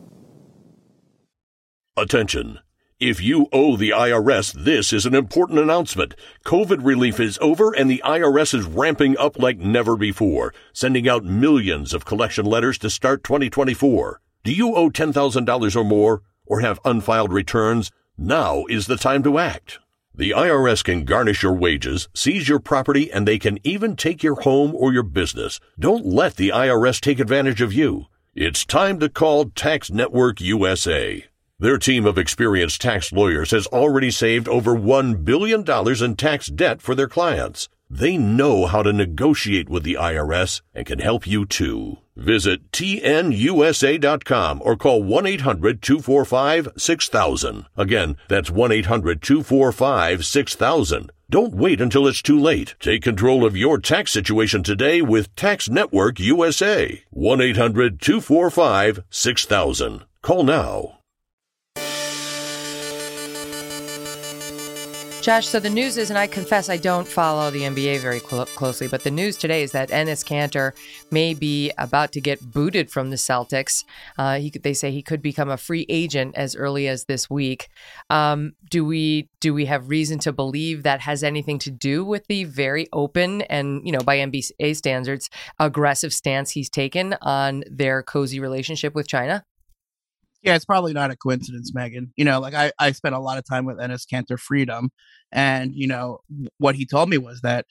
Attention. If you owe the IRS, this is an important announcement. COVID relief is over and the IRS is ramping up like never before, sending out millions of collection letters to start 2024. Do you owe $10,000 or more or have unfiled returns? Now is the time to act. The IRS can garnish your wages, seize your property, and they can even take your home or your business. Don't let the IRS take advantage of you. It's time to call Tax Network USA. Their team of experienced tax lawyers has already saved over $1 billion in tax debt for their clients. They know how to negotiate with the IRS and can help you too. Visit tnusa.com or call 1-800-245-6000. Again, that's 1-800-245-6000. Don't wait until it's too late. Take control of your tax situation today with Tax Network USA. 1-800-245-6000. Call now. Josh, so the news is, and I confess I don't follow the NBA very cl- closely, but the news today is that Enes Kanter may be about to get booted from the Celtics. Uh, he, they say he could become a free agent as early as this week. Um, do we do we have reason to believe that has anything to do with the very open and you know by NBA standards aggressive stance he's taken on their cozy relationship with China? Yeah, it's probably not a coincidence, Megyn. You know, like I, I spent a lot of time with Enes Kanter Freedom, and you know what he told me was that,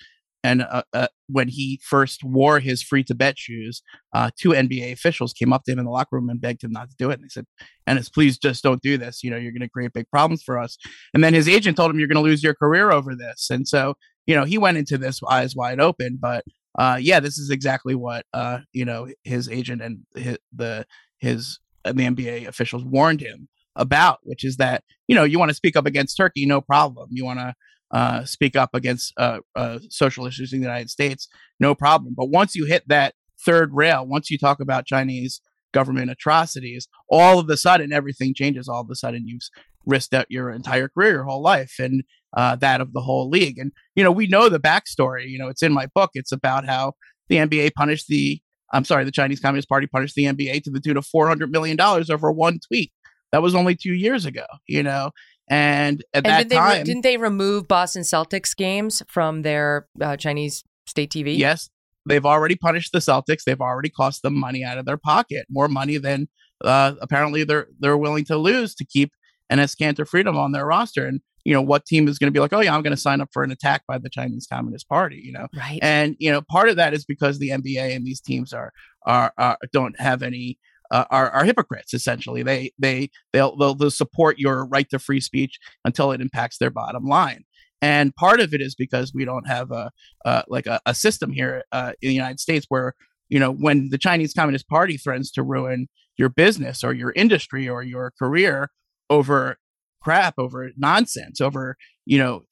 and uh, uh, when he first wore his Free Tibet shoes, uh, two NBA officials came up to him in the locker room and begged him not to do it. And they said, "Enes, please just don't do this. You know, you're going to create big problems for us." And then his agent told him, "You're going to lose your career over this." And so, you know, he went into this eyes wide open. But uh, yeah, this is exactly what uh, you know his agent and his, the his the NBA officials warned him about, which is that you know you want to speak up against Turkey, no problem. You want to uh, speak up against uh, uh, social issues in the United States, no problem. But once you hit that third rail, once you talk about Chinese government atrocities, all of a sudden everything changes. All of a sudden you've risked out your entire career, your whole life, and uh, that of the whole league. And you know we know the backstory. You know it's in my book. It's about how the NBA punished the I'm sorry, the Chinese Communist Party punished the NBA to the tune of $400 million over one tweet. That was only two years ago, you know? And at and that did time. They, didn't they remove Boston Celtics games from their uh, Chinese state TV? Yes. They've already punished the Celtics. They've already cost them money out of their pocket, more money than uh, apparently they're they're willing to lose to keep Enes Kanter Freedom on their roster. And you know what team is going to be like oh yeah i'm going to sign up for an attack by the chinese communist party you know? Right. And you know part of that is because the nba and these teams are are, are don't have any uh, are, are hypocrites essentially. They they they'll, they'll they'll support your right to free speech until it impacts their bottom line. And part of it is because we don't have a uh, like a, a, system here uh, in the united states where you know when the chinese communist party threatens to ruin your business or your industry or your career over crap, over nonsense, over you know,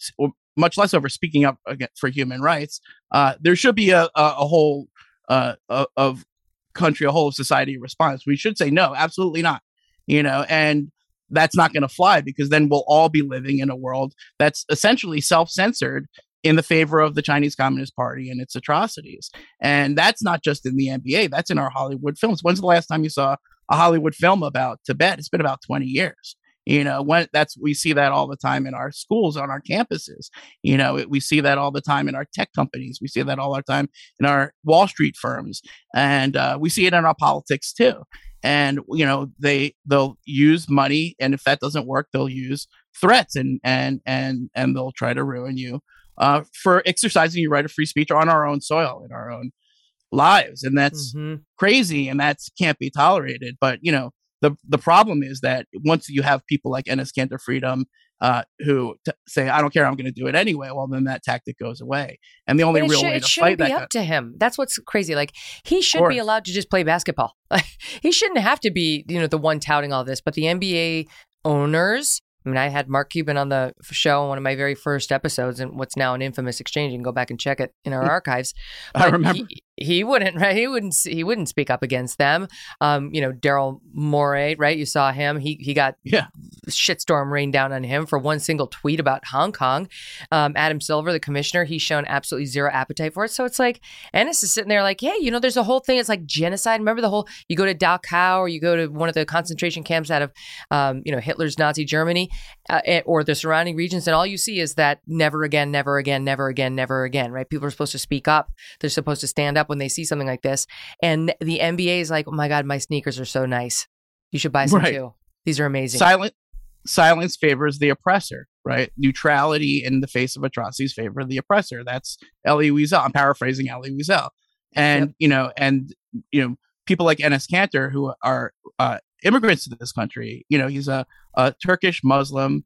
much less over speaking up for human rights. Uh, there should be a, a, whole uh, of country, a whole of society response. We should say no, absolutely not. You know, and that's not going to fly because then we'll all be living in a world that's essentially self-censored in the favor of the Chinese Communist Party and its atrocities. And that's not just in the NBA, that's in our Hollywood films. When's the last time you saw a Hollywood film about Tibet? It's been about 20 years. You know, when that's we see that all the time in our schools, on our campuses. You know, it, we see that all the time in our tech companies. We see that all our time in our Wall Street firms, and uh, we see it in our politics too. And you know, they they'll use money, and if that doesn't work, they'll use threats, and and and and they'll try to ruin you uh, for exercising your right of free speech on our own soil in our own lives and that's mm-hmm. crazy and that can't be tolerated but you know the the problem is that once you have people like Enes Kanter Freedom uh, who t- say, "I don't care, I'm going to do it anyway," well, then that tactic goes away. And the only real should, way to it fight be that up to him. That's what's crazy. Like he should be allowed to just play basketball. *laughs* he shouldn't have to be, you know, the one touting all this. But the NBA owners I mean, I had Mark Cuban on the show on one of my very first episodes, and what's now an infamous exchange. You can go back and check it in our *laughs* archives. But I remember. He, he wouldn't right? He wouldn't he wouldn't speak up against them. Um you know daryl morey right? You saw him. He he got yeah. shitstorm rained down on him for one single tweet about hong kong. Um, adam silver the commissioner he's shown absolutely zero appetite for it. So it's like Enes is sitting there like hey you know there's a whole thing. It's like genocide. Remember the whole you go to dachau or you go to one of the concentration camps out of um, you know hitler's nazi germany uh, eh, or the surrounding regions and all you see is that never again never again never again never again right? People are supposed to speak up. They're supposed to stand up when they see something like this. And the NBA is like, oh my God, my sneakers are so nice. You should buy some right. too. These are amazing. Silent silence favors the oppressor, right? Neutrality in the face of atrocities favor the oppressor. That's Elie Wiesel. I'm paraphrasing Elie Wiesel. And, yep. you know, and, you know, people like Enes Kanter who are uh, immigrants to this country, you know, he's a, a Turkish Muslim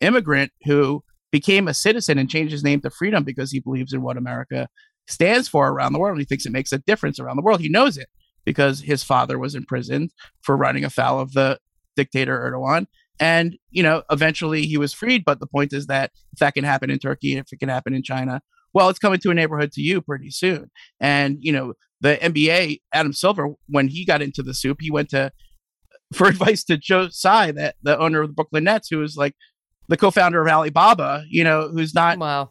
immigrant who became a citizen and changed his name to freedom because he believes in what America stands for around the world. He thinks it makes a difference around the world. He knows it because his father was imprisoned for running afoul of the dictator Erdogan. And, you know, eventually he was freed. But the point is that if that can happen in Turkey, if it can happen in China, well, it's coming to a neighborhood to you pretty soon. And, you know, the NBA, Adam Silver, when he got into the soup, he went to *laughs* for advice to Joe Tsai, that the owner of the Brooklyn Nets, who was like the co-founder of Alibaba, you know, who's not wow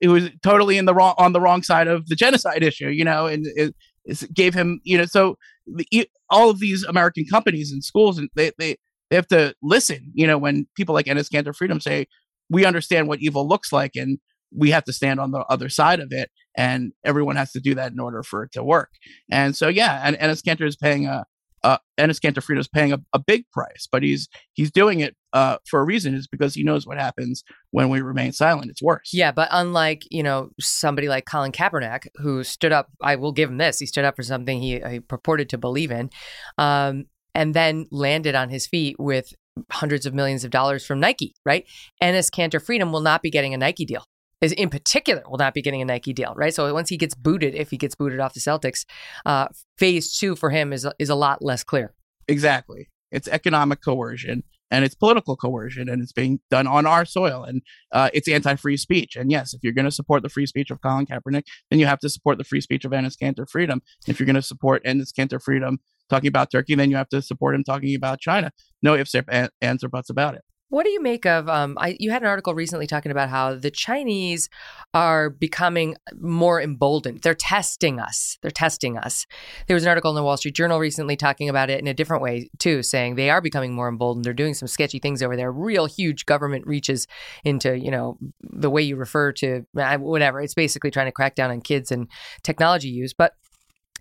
it was totally in the wrong on the wrong side of the genocide issue, you know, and it, it gave him, you know, so the, all of these American companies and schools, and they, they they have to listen, you know, when people like Enes Kanter Freedom say we understand what evil looks like and we have to stand on the other side of it, and everyone has to do that in order for it to work. And so, yeah, and Enes Kanter is paying a uh, Enes Kanter is paying a, a, big price, but he's he's doing it uh, for a reason. Is because he knows what happens when we remain silent. It's worse. Yeah, but unlike you know somebody like Colin Kaepernick, who stood up, I will give him this. He stood up for something he, he purported to believe in, um, and then landed on his feet with hundreds of millions of dollars from Nike. Right, Enes Kanter Freedom will not be getting a Nike deal is in particular will not be getting a Nike deal, right? So once he gets booted, if he gets booted off the Celtics, uh, phase two for him is is a lot less clear. Exactly, it's economic coercion and it's political coercion, and it's being done on our soil, and uh, it's anti-free speech. And yes, if you're going to support the free speech of Colin Kaepernick, then you have to support the free speech of Enes Kanter Freedom. If you're going to support Enes Kanter Freedom talking about Turkey, then you have to support him talking about China. No ifs, ands, or buts about it. What do you make of? Um, I, you had an article recently talking about how the Chinese are becoming more emboldened. They're testing us. They're testing us. There was an article in the Wall Street Journal recently talking about it in a different way too, saying they are becoming more emboldened. They're doing some sketchy things over there. Real huge government reaches into you know the way you refer to whatever. It's basically trying to crack down on kids and technology use. But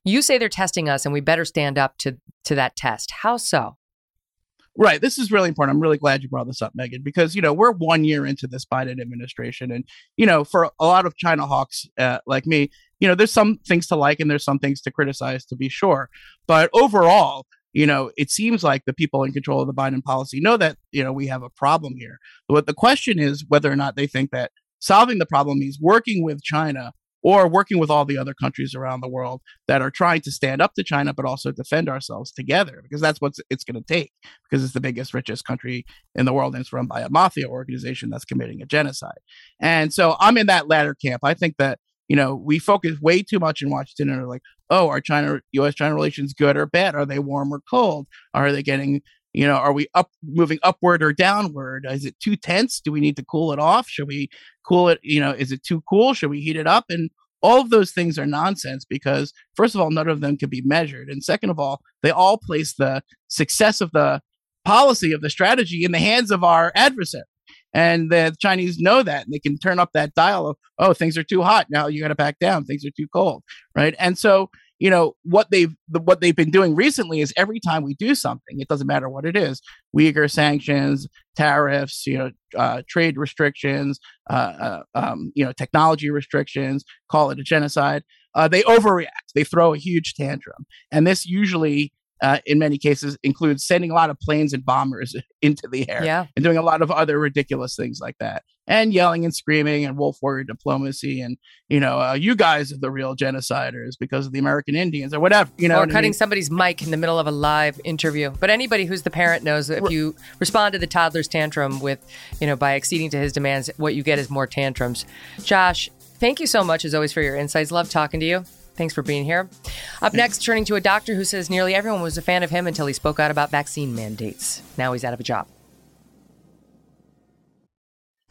you say they're testing us, and we better stand up to to that test. How so? Right. This is really important. I'm really glad you brought this up, Megyn, because, you know, we're one year into this Biden administration. And, you know, for a lot of China hawks uh, like me, you know, there's some things to like and there's some things to criticize, to be sure. But overall, you know, it seems like the people in control of the Biden policy know that, you know, we have a problem here. But the question is whether or not they think that solving the problem means working with China or working with all the other countries around the world that are trying to stand up to China, but also defend ourselves together, because that's what it's going to take, because it's the biggest, richest country in the world, and it's run by a mafia organization that's committing a genocide. And so I'm in that latter camp. I think that you know, we focus way too much in Washington and are like, oh, are China U.S. China relations good or bad? Are they warm or cold? Are they getting, you know, are we up moving upward or downward? Is it too tense? Do we need to cool it off? Should we cool it? You know, is it too cool? Should we heat it up? And all of those things are nonsense because first of all, none of them can be measured, and second of all, they all place the success of the policy of the strategy in the hands of our adversary. And the Chinese know that and they can turn up that dial of, oh, things are too hot. Now you got to back down. Things are too cold. Right. And so, you know, what they've, the, what they've been doing recently is every time we do something, it doesn't matter what it is, Uyghur sanctions, tariffs, you know, uh, trade restrictions, uh, uh, um, you know, technology restrictions, call it a genocide. Uh, they overreact. They throw a huge tantrum. And this usually uh, in many cases includes sending a lot of planes and bombers *laughs* into the air yeah. and doing a lot of other ridiculous things like that and yelling and screaming and wolf warrior diplomacy and you know uh, you guys are the real genociders because of the american indians or whatever you know or cutting I mean? somebody's mic in the middle of a live interview but anybody who's the parent knows that if you respond to the toddler's tantrum with you know by acceding to his demands what you get is more tantrums josh thank you so much as always for your insights love talking to you Thanks for being here. Up next, turning to a doctor who says nearly everyone was a fan of him until he spoke out about vaccine mandates. Now he's out of a job.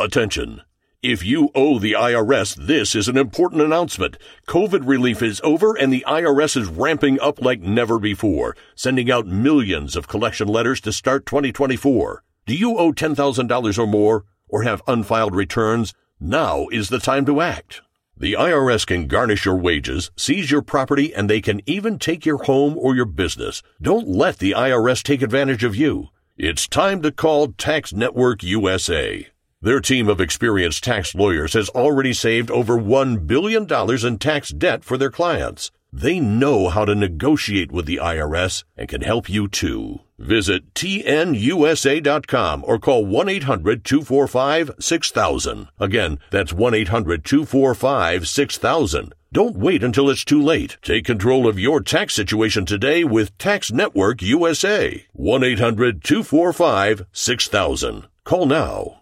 Attention. If you owe the IRS, this is an important announcement. COVID relief is over and the IRS is ramping up like never before, sending out millions of collection letters to start 2024. Do you owe $10,000 or more or have unfiled returns? Now is the time to act. The IRS can garnish your wages, seize your property, and they can even take your home or your business. Don't let the IRS take advantage of you. It's time to call Tax Network USA. Their team of experienced tax lawyers has already saved over $1 billion in tax debt for their clients. They know how to negotiate with the IRS and can help you too. Visit tnusa.com or call 1-800-245-6000. Again, that's 1-800-245-6000. Don't wait until it's too late. Take control of your tax situation today with Tax Network USA. 1-800-245-6000. Call now.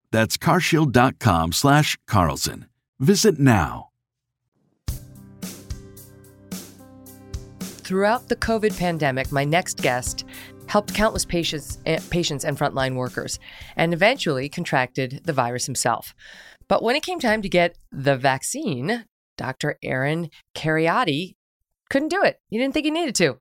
That's carshield.com/slash Carlson. Visit now. Throughout the COVID pandemic, my next guest helped countless patients, eh, patients and frontline workers and eventually contracted the virus himself. But when it came time to get the vaccine, Dr. Aaron Kheriaty couldn't do it. He didn't think he needed to.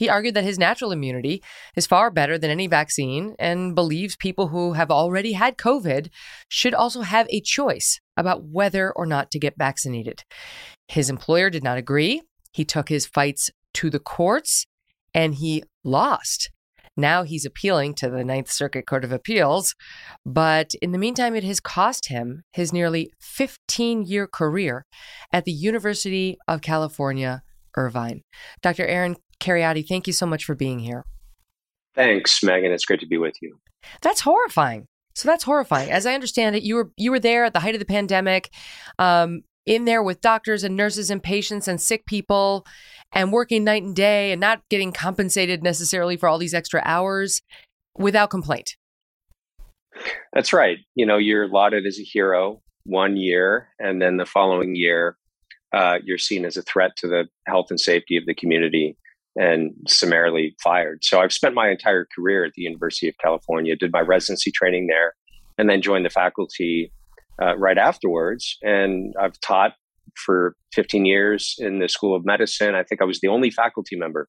He argued that his natural immunity is far better than any vaccine and believes people who have already had COVID should also have a choice about whether or not to get vaccinated. His employer did not agree. He took his fights to the courts and he lost. Now he's appealing to the Ninth Circuit Court of Appeals. But in the meantime, it has cost him his nearly 15 year career at the University of California, Irvine. Dr. Aaron Kheriaty, thank you so much for being here. Thanks, Megyn. It's great to be with you. That's horrifying. So that's horrifying. As I understand it, you were you were there at the height of the pandemic, um, in there with doctors and nurses and patients and sick people, and working night and day and not getting compensated necessarily for all these extra hours without complaint. That's right. You know, you're lauded as a hero one year, and then the following year, uh, you're seen as a threat to the health and safety of the community and summarily fired. So I've spent my entire career at the University of California, did my residency training there, and then joined the faculty uh, right afterwards. And I've taught for 15 years in the School of Medicine. I think I was the only faculty member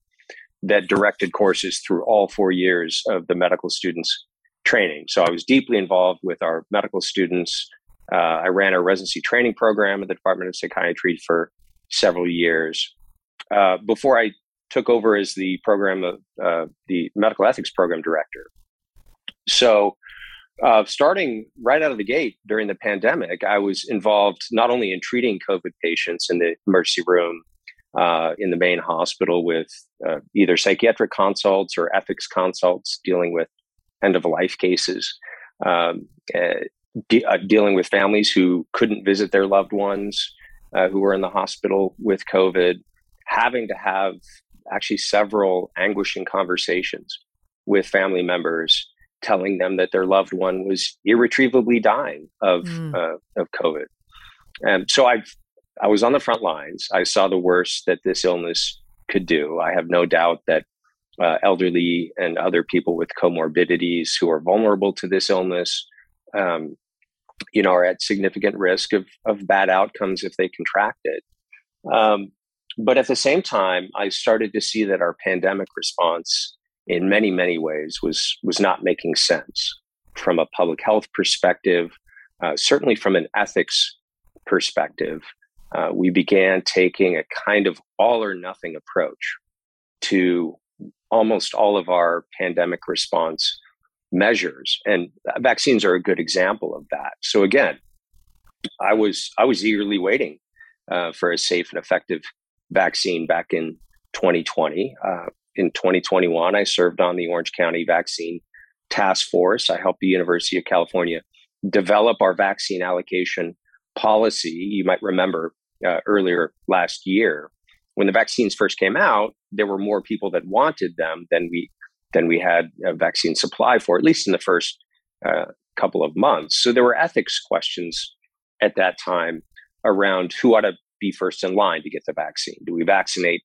that directed courses through all four years of the medical students' training. So I was deeply involved with our medical students. Uh, I ran a residency training program at the Department of Psychiatry for several years. Uh, before I took over as the program of uh, the medical ethics program director. So uh, starting right out of the gate during the pandemic, I was involved not only in treating COVID patients in the emergency room uh, in the main hospital with uh, either psychiatric consults or ethics consults dealing with end of life cases, um, uh, de- uh, dealing with families who couldn't visit their loved ones uh, who were in the hospital with COVID, having to have actually several anguishing conversations with family members telling them that their loved one was irretrievably dying of mm. uh, of COVID. And so I I was on the front lines. I saw the worst that this illness could do. I have no doubt that uh, elderly and other people with comorbidities who are vulnerable to this illness, um, you know, are at significant risk of of bad outcomes if they contract it. Um, but at the same time, I started to see that our pandemic response in many many ways was was not making sense from a public health perspective uh, certainly from an ethics perspective. Uh, we began taking a kind of all or nothing approach to almost all of our pandemic response measures and vaccines are a good example of that. So again i was i was eagerly waiting uh, for a safe and effective vaccine back in 2020 uh, in 2021, I served on the Orange County Vaccine Task Force. I helped the University of California develop our vaccine allocation policy. You might remember uh, earlier last year when the vaccines first came out, there were more people that wanted them than we than we had a vaccine supply for, at least in the first uh, couple of months. So there were ethics questions at that time around who ought to be first in line to get the vaccine. Do we vaccinate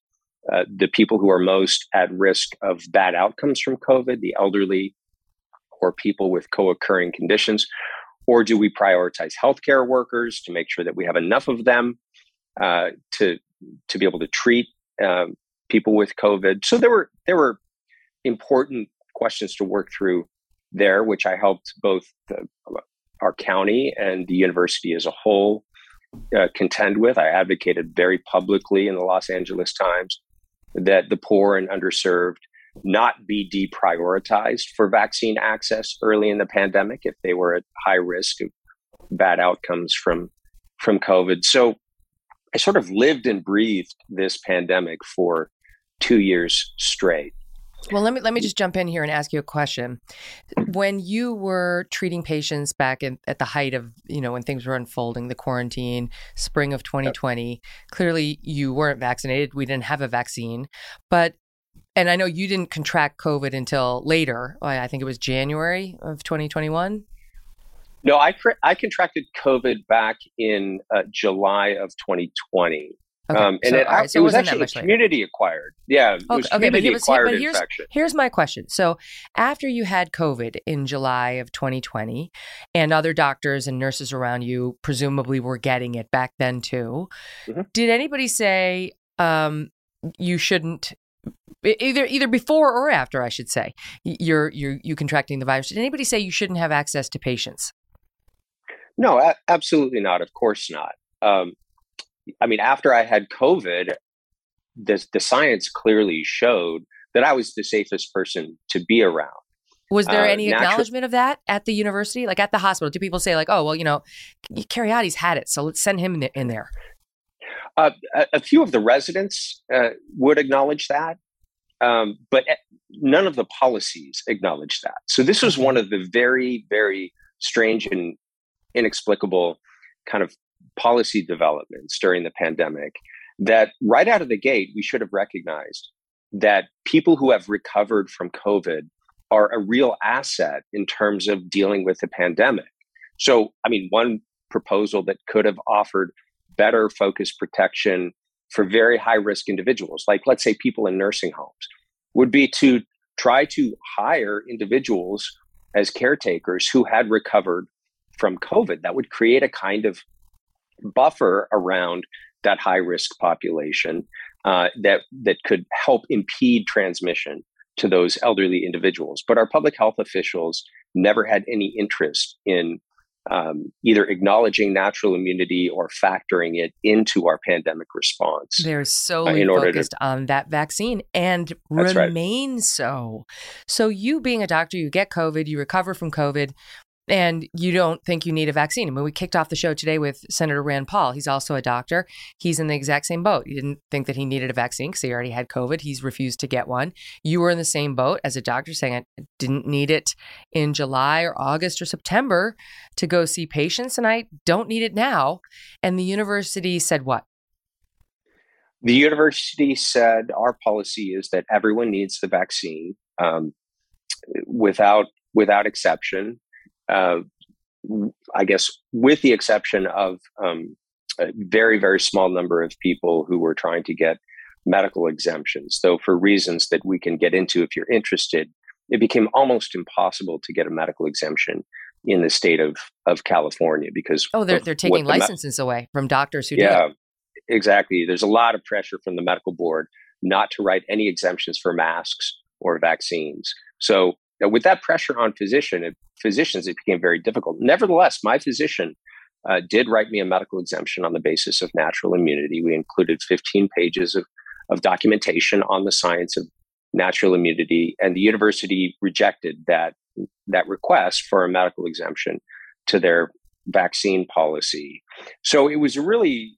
uh, the people who are most at risk of bad outcomes from COVID, the elderly, or people with co occurring conditions? Or do we prioritize healthcare workers to make sure that we have enough of them uh, to, to be able to treat um, people with COVID? So there were, there were important questions to work through there, which I helped both the, our county and the university as a whole uh, contend with. I advocated very publicly in the Los Angeles Times that the poor and underserved not be deprioritized for vaccine access early in the pandemic if they were at high risk of bad outcomes from from COVID. So I sort of lived and breathed this pandemic for two years straight. Well, let me let me just jump in here and ask you a question. When you were treating patients back in, at the height of, you know, when things were unfolding, the quarantine, spring of 2020, clearly you weren't vaccinated. We didn't have a vaccine, but and I know you didn't contract COVID until later. I think it was January of 2021. No, I I contracted COVID back in uh, July of 2020. Okay. Um, and so, it, right, so it, was actually community later. acquired. Yeah. It okay, okay but, was, but here's, here's my question. So after you had COVID in July of 2020 and other doctors and nurses around you presumably were getting it back then too, mm-hmm. did anybody say um, you shouldn't either either before or after I should say you're you're you contracting the virus? Did anybody say you shouldn't have access to patients? No, a- absolutely not. Of course not. Um, I mean, after I had COVID, the, the science clearly showed that I was the safest person to be around. Was there uh, any acknowledgement of that at the university, like at the hospital? Do people say like, "Oh, well, you know, Kheriaty's had it, so let's send him in there"? Uh, a, a, few of the residents uh, would acknowledge that, um, but eh, none of the policies acknowledge that. So this was one of the very, very strange and inexplicable kind of policy developments during the pandemic that right out of the gate, we should have recognized that people who have recovered from COVID are a real asset in terms of dealing with the pandemic. So, I mean, one proposal that could have offered better focused protection for very high risk individuals, like let's say people in nursing homes, would be to try to hire individuals as caretakers who had recovered from COVID. That would create a kind of buffer around that high risk population uh, that that could help impede transmission to those elderly individuals. But our public health officials never had any interest in um, either acknowledging natural immunity or factoring it into our pandemic response. They're solely uh, focused to, on that vaccine and remain right. so. So, you being a doctor, you get COVID, you recover from COVID and you don't think you need a vaccine. I mean, we kicked off the show today with Senator Rand Paul. He's also a doctor. He's in the exact same boat. He didn't think that he needed a vaccine because he already had COVID. He's refused to get one. You were in the same boat as a doctor saying I didn't need it in July or August or September to go see patients, and I don't need it now. And the university said what? The university said our policy is that everyone needs the vaccine um, without without exception uh, I guess, with the exception of um, a very, very small number of people who were trying to get medical exemptions. Though, for reasons that we can get into if you're interested, it became almost impossible to get a medical exemption in the state of, of California because oh, they're they're taking the licenses me- away from doctors who yeah, exactly. There's a lot of pressure from the medical board not to write any exemptions for masks or vaccines. So now, with that pressure on physician, it, physicians, it became very difficult. Nevertheless, my physician uh, did write me a medical exemption on the basis of natural immunity. We included 15 pages of, of documentation on the science of natural immunity, and the university rejected that that request for a medical exemption to their vaccine policy. So it was a really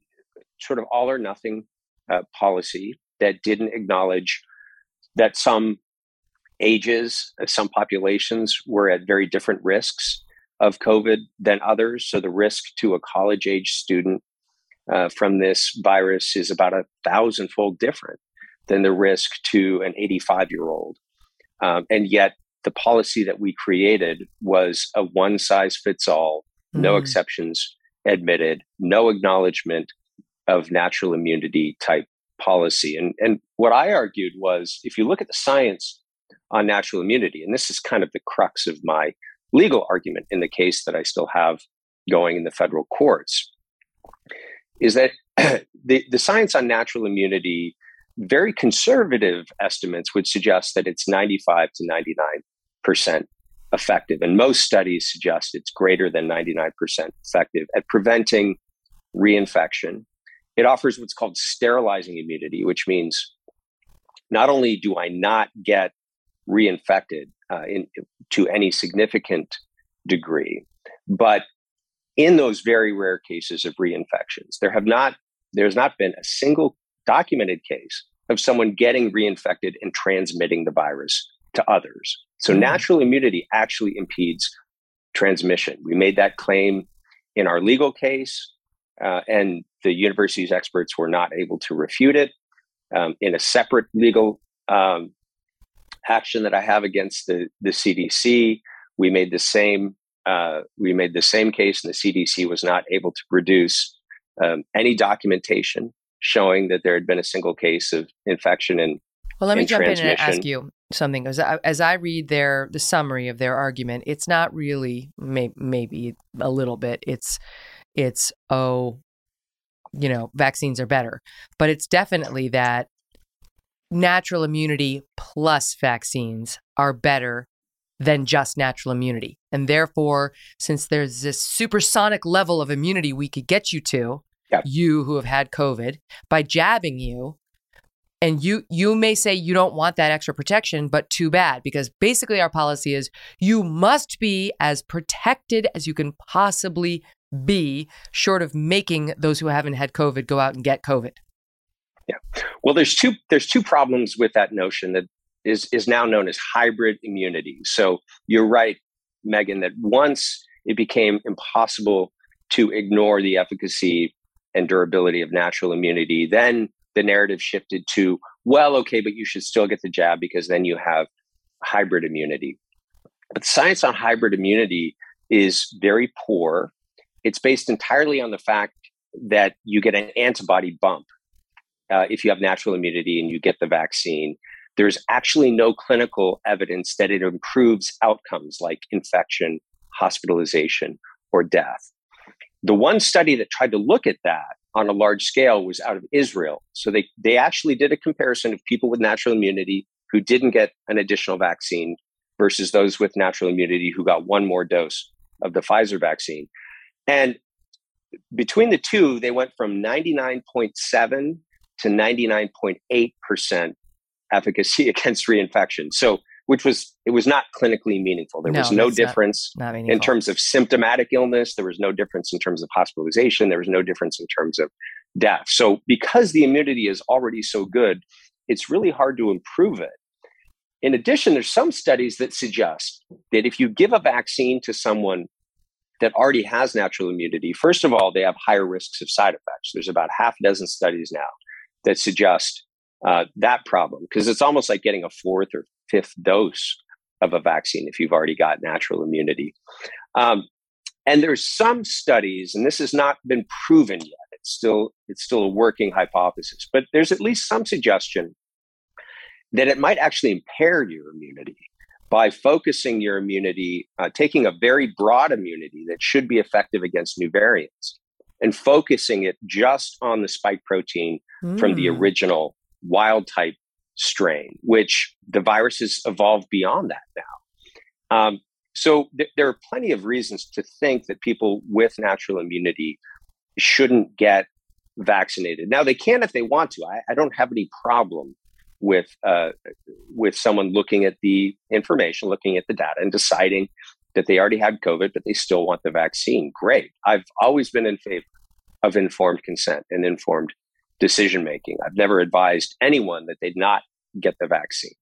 sort of all or nothing uh, policy that didn't acknowledge that some ages, uh, some populations were at very different risks of COVID than others. So the risk to a college age student uh, from this virus is about a thousandfold different than the risk to an 85 year old. Um, and yet, the policy that we created was a one size fits all, mm. no exceptions admitted, no acknowledgement of natural immunity type policy. And, and what I argued was if you look at the science on natural immunity. And this is kind of the crux of my legal argument in the case that I still have going in the federal courts is that *clears throat* the, the science on natural immunity, very conservative estimates would suggest that it's 95 to 99% effective. And most studies suggest it's greater than 99% effective at preventing reinfection. It offers what's called sterilizing immunity, which means not only do I not get reinfected uh, in, to any significant degree. But in those very rare cases of reinfections, there have not there's not been a single documented case of someone getting reinfected and transmitting the virus to others. So mm-hmm. natural immunity actually impedes transmission. We made that claim in our legal case, uh, and the university's experts were not able to refute it. Um, in a separate legal um, action that I have against the the CDC. We made the same uh, we made the same case, and the CDC was not able to produce um, any documentation showing that there had been a single case of infection and well, let me jump in and ask you something. As I, as I read their the summary of their argument, it's not really may, maybe a little bit. It's it's oh, you know, vaccines are better, but it's definitely that natural immunity plus vaccines are better than just natural immunity. And therefore, since there's this supersonic level of immunity we could get you to, you who have had COVID, by jabbing you, and you you may say you don't want that extra protection, but too bad because basically our policy is you must be as protected as you can possibly be, short of making those who haven't had COVID go out and get COVID. Yeah. Well, there's two there's two problems with that notion that is is now known as hybrid immunity. So you're right, Megyn, that once it became impossible to ignore the efficacy and durability of natural immunity, then the narrative shifted to, well, okay, but you should still get the jab because then you have hybrid immunity. But science on hybrid immunity is very poor. It's based entirely on the fact that you get an antibody bump uh, if you have natural immunity and you get the vaccine. There's actually no clinical evidence that it improves outcomes like infection, hospitalization, or death. The one study that tried to look at that on a large scale was out of Israel. So they, they actually did a comparison of people with natural immunity who didn't get an additional vaccine versus those with natural immunity who got one more dose of the Pfizer vaccine. And between the two, they went from 99.7 to 99.8% efficacy *laughs* against reinfection. So, which was it was not clinically meaningful. There No, was no that's not- difference Not in terms of symptomatic illness. There was no difference in terms of hospitalization. There was no difference in terms of death. So, because the immunity is already so good, it's really hard to improve it. In addition, there's some studies that suggest that if you give a vaccine to someone that already has natural immunity, first of all, they have higher risks of side effects. There's about half a dozen studies now that suggest uh, that problem because it's almost like getting a fourth or fifth dose of a vaccine if you've already got natural immunity. Um, and there's some studies, and this has not been proven yet. It's still it's still a working hypothesis, but there's at least some suggestion that it might actually impair your immunity by focusing your immunity, uh, taking a very broad immunity that should be effective against new variants, and focusing it just on the spike protein from the Mm. original wild type strain, which the virus has evolved beyond that now. Um, so th- there are plenty of reasons to think that people with natural immunity shouldn't get vaccinated. Now they can if they want to. I, I don't have any problem with uh, with someone looking at the information, looking at the data, and deciding that they already had COVID, but they still want the vaccine. Great. I've always been in favor of informed consent and informed decision making. I've never advised anyone that they'd not get the vaccine.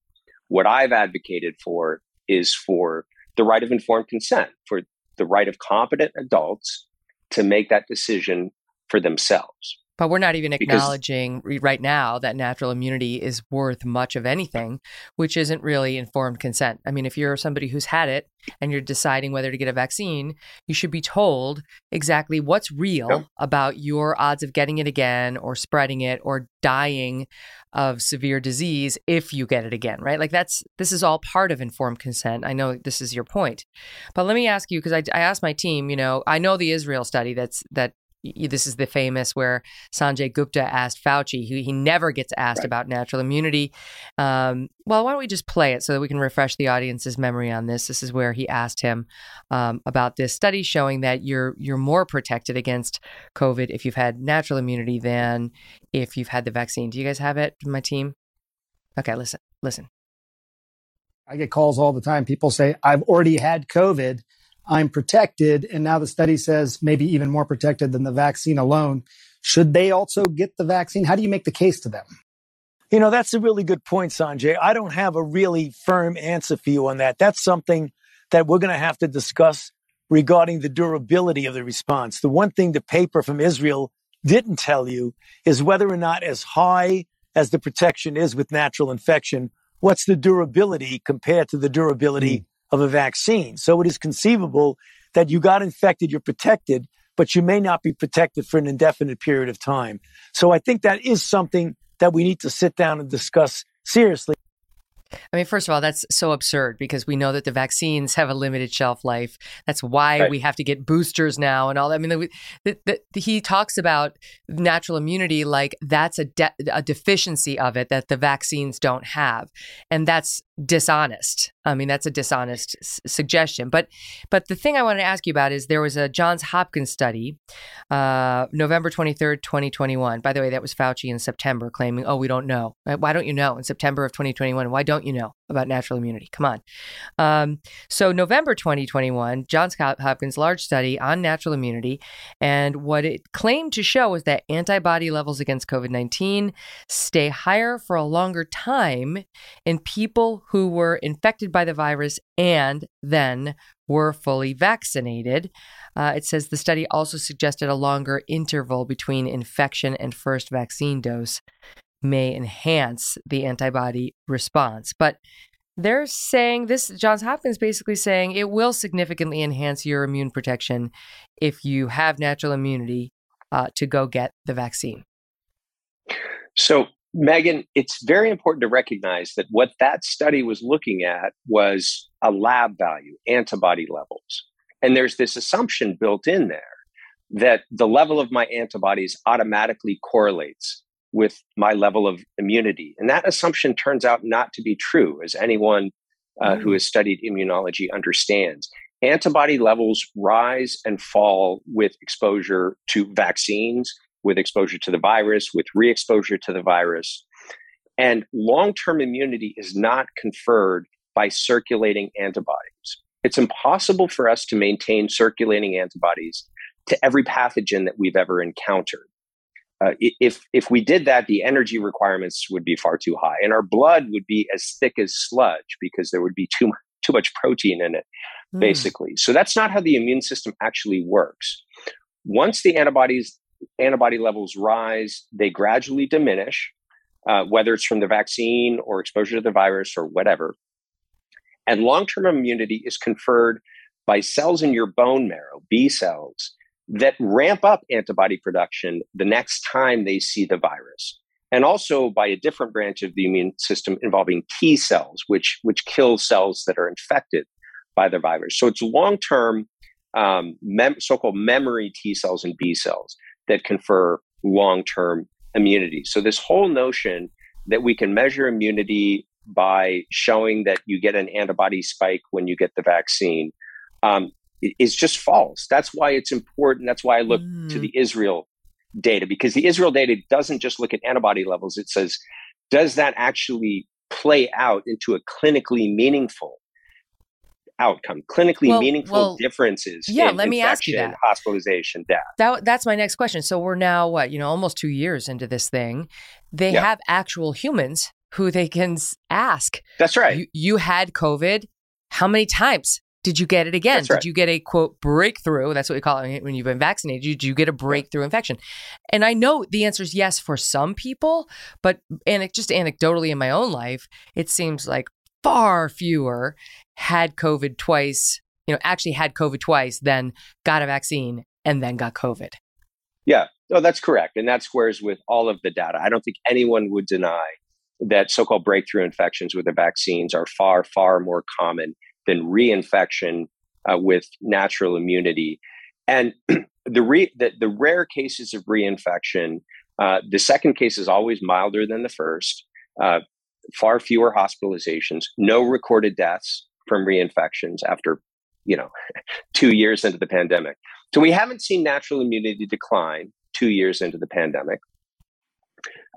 What I've advocated for is for the right of informed consent, for the right of competent adults to make that decision for themselves. But we're not even acknowledging re- right now that natural immunity is worth much of anything, which isn't really informed consent. I mean, if you're somebody who's had it and you're deciding whether to get a vaccine, you should be told exactly what's real about your odds of getting it again or spreading it or dying of severe disease if you get it again, right? Like that's this is all part of informed consent. I know this is your point. But let me ask you because I, I asked my team, you know, I know the Israel study that's that this is the famous where Sanjay Gupta asked Fauci. He, he never gets asked Right. about natural immunity. Um, well, why don't we just play it so that we can refresh the audience's memory on this? This is where he asked him um, about this study showing that you're you're more protected against COVID if you've had natural immunity than if you've had the vaccine. Do you guys have it, my team? Okay, listen, listen. I get calls all the time. People say, I've already had COVID. I'm protected. And now the study says maybe even more protected than the vaccine alone. Should they also get the vaccine? How do you make the case to them? You know, that's a really good point, Sanjay. I don't have a really firm answer for you on that. That's something that we're going to have to discuss regarding the durability of the response. The one thing the paper from Israel didn't tell you is whether or not, as high as the protection is with natural infection, what's the durability compared to the durability hmm. Of a vaccine. So it is conceivable that you got infected, you're protected, but you may not be protected for an indefinite period of time. So I think that is something that we need to sit down and discuss seriously. I mean, first of all, that's so absurd because we know that the vaccines have a limited shelf life. That's why Right. we have to get boosters now and all that. I mean, the, the, the, he talks about natural immunity like that's a, de- a deficiency of it that the vaccines don't have. And that's dishonest. I mean, that's a dishonest s- suggestion. But but the thing I wanted to ask you about is there was a Johns Hopkins study, uh, November 23rd, 2021. By the way, that was Fauci in September claiming, oh, we don't know. Why don't you know? In September of 2021, why don't you know about natural immunity? Come on. Um, so, November 2021, Johns Hop- Hopkins large study on natural immunity. And what it claimed to show was that antibody levels against COVID 19 stay higher for a longer time in people who were infected by the virus and then were fully vaccinated. Uh, it says the study also suggested a longer interval between infection and first vaccine dose may enhance the antibody response. But they're saying this, Johns Hopkins basically saying it will significantly enhance your immune protection if you have natural immunity uh, to go get the vaccine? So, Megyn, it's very important to recognize that what that study was looking at was a lab value, antibody levels. And there's this assumption built in there that the level of my antibodies automatically correlates with my level of immunity. And that assumption turns out not to be true, as anyone uh, mm. who has studied immunology understands. Antibody levels rise and fall with exposure to vaccines, with exposure to the virus, with re exposure to the virus. And long term immunity is not conferred by circulating antibodies. It's impossible for us to maintain circulating antibodies to every pathogen that we've ever encountered. Uh, if if we did that, the energy requirements would be far too high, and our blood would be as thick as sludge because there would be too too much protein in it, mm. basically. So that's not how the immune system actually works. Once the antibodies antibody levels rise, they gradually diminish, uh, whether it's from the vaccine or exposure to the virus or whatever. And long term immunity is conferred by cells in your bone marrow, B cells, that ramp up antibody production the next time they see the virus. And also by a different branch of the immune system involving T cells, which, which kill cells that are infected by the virus. So it's long term, um, mem- so called memory T cells and B cells that confer long term immunity. So this whole notion that we can measure immunity by showing that you get an antibody spike when you get the vaccine um, is just false. That's why it's important. That's why I look mm. to the Israel data because the Israel data doesn't just look at antibody levels. It says, does that actually play out into a clinically meaningful outcome, clinically well, meaningful well, differences yeah, let me ask you that. hospitalization, death. That, that's my next question. So we're now, what, you know, almost two years into this thing. They yeah. have actual humans who they can ask. That's right. You, you had COVID. How many times? Did you get it again? Right. Did you get a quote breakthrough? That's what we call it when you've been vaccinated. Did you get a breakthrough infection? And I know the answer is yes for some people, but and it, just anecdotally in my own life, it seems like far fewer had COVID twice, you know, actually had COVID twice, then got a vaccine and then got COVID. Yeah, oh, that's correct. And that squares with all of the data. I don't think anyone would deny that so called breakthrough infections with the vaccines are far, far more common than reinfection uh, with natural immunity. And *clears throat* the, re- the, the rare cases of reinfection, uh, the second case is always milder than the first. Uh, far fewer hospitalizations, no recorded deaths from reinfections after, you know, *laughs* two years into the pandemic. So we haven't seen natural immunity decline two years into the pandemic,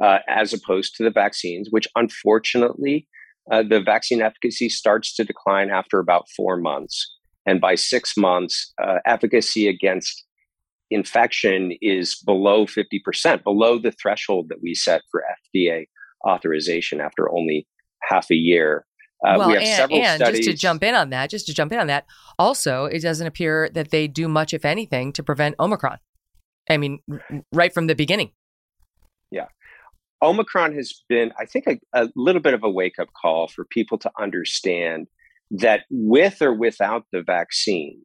uh, as opposed to the vaccines, which unfortunately uh, the vaccine efficacy starts to decline after about four months. And by six months, uh, efficacy against infection is below 50%, below the threshold that we set for FDA authorization after only half a year. Uh, well, we have and, several and studies. just to jump in on that, just to jump in on that, also, it doesn't appear that they do much, if anything, to prevent Omicron. I mean, right from the beginning. Yeah. Omicron has been, I think, a, a little bit of a wake up call for people to understand that with or without the vaccine,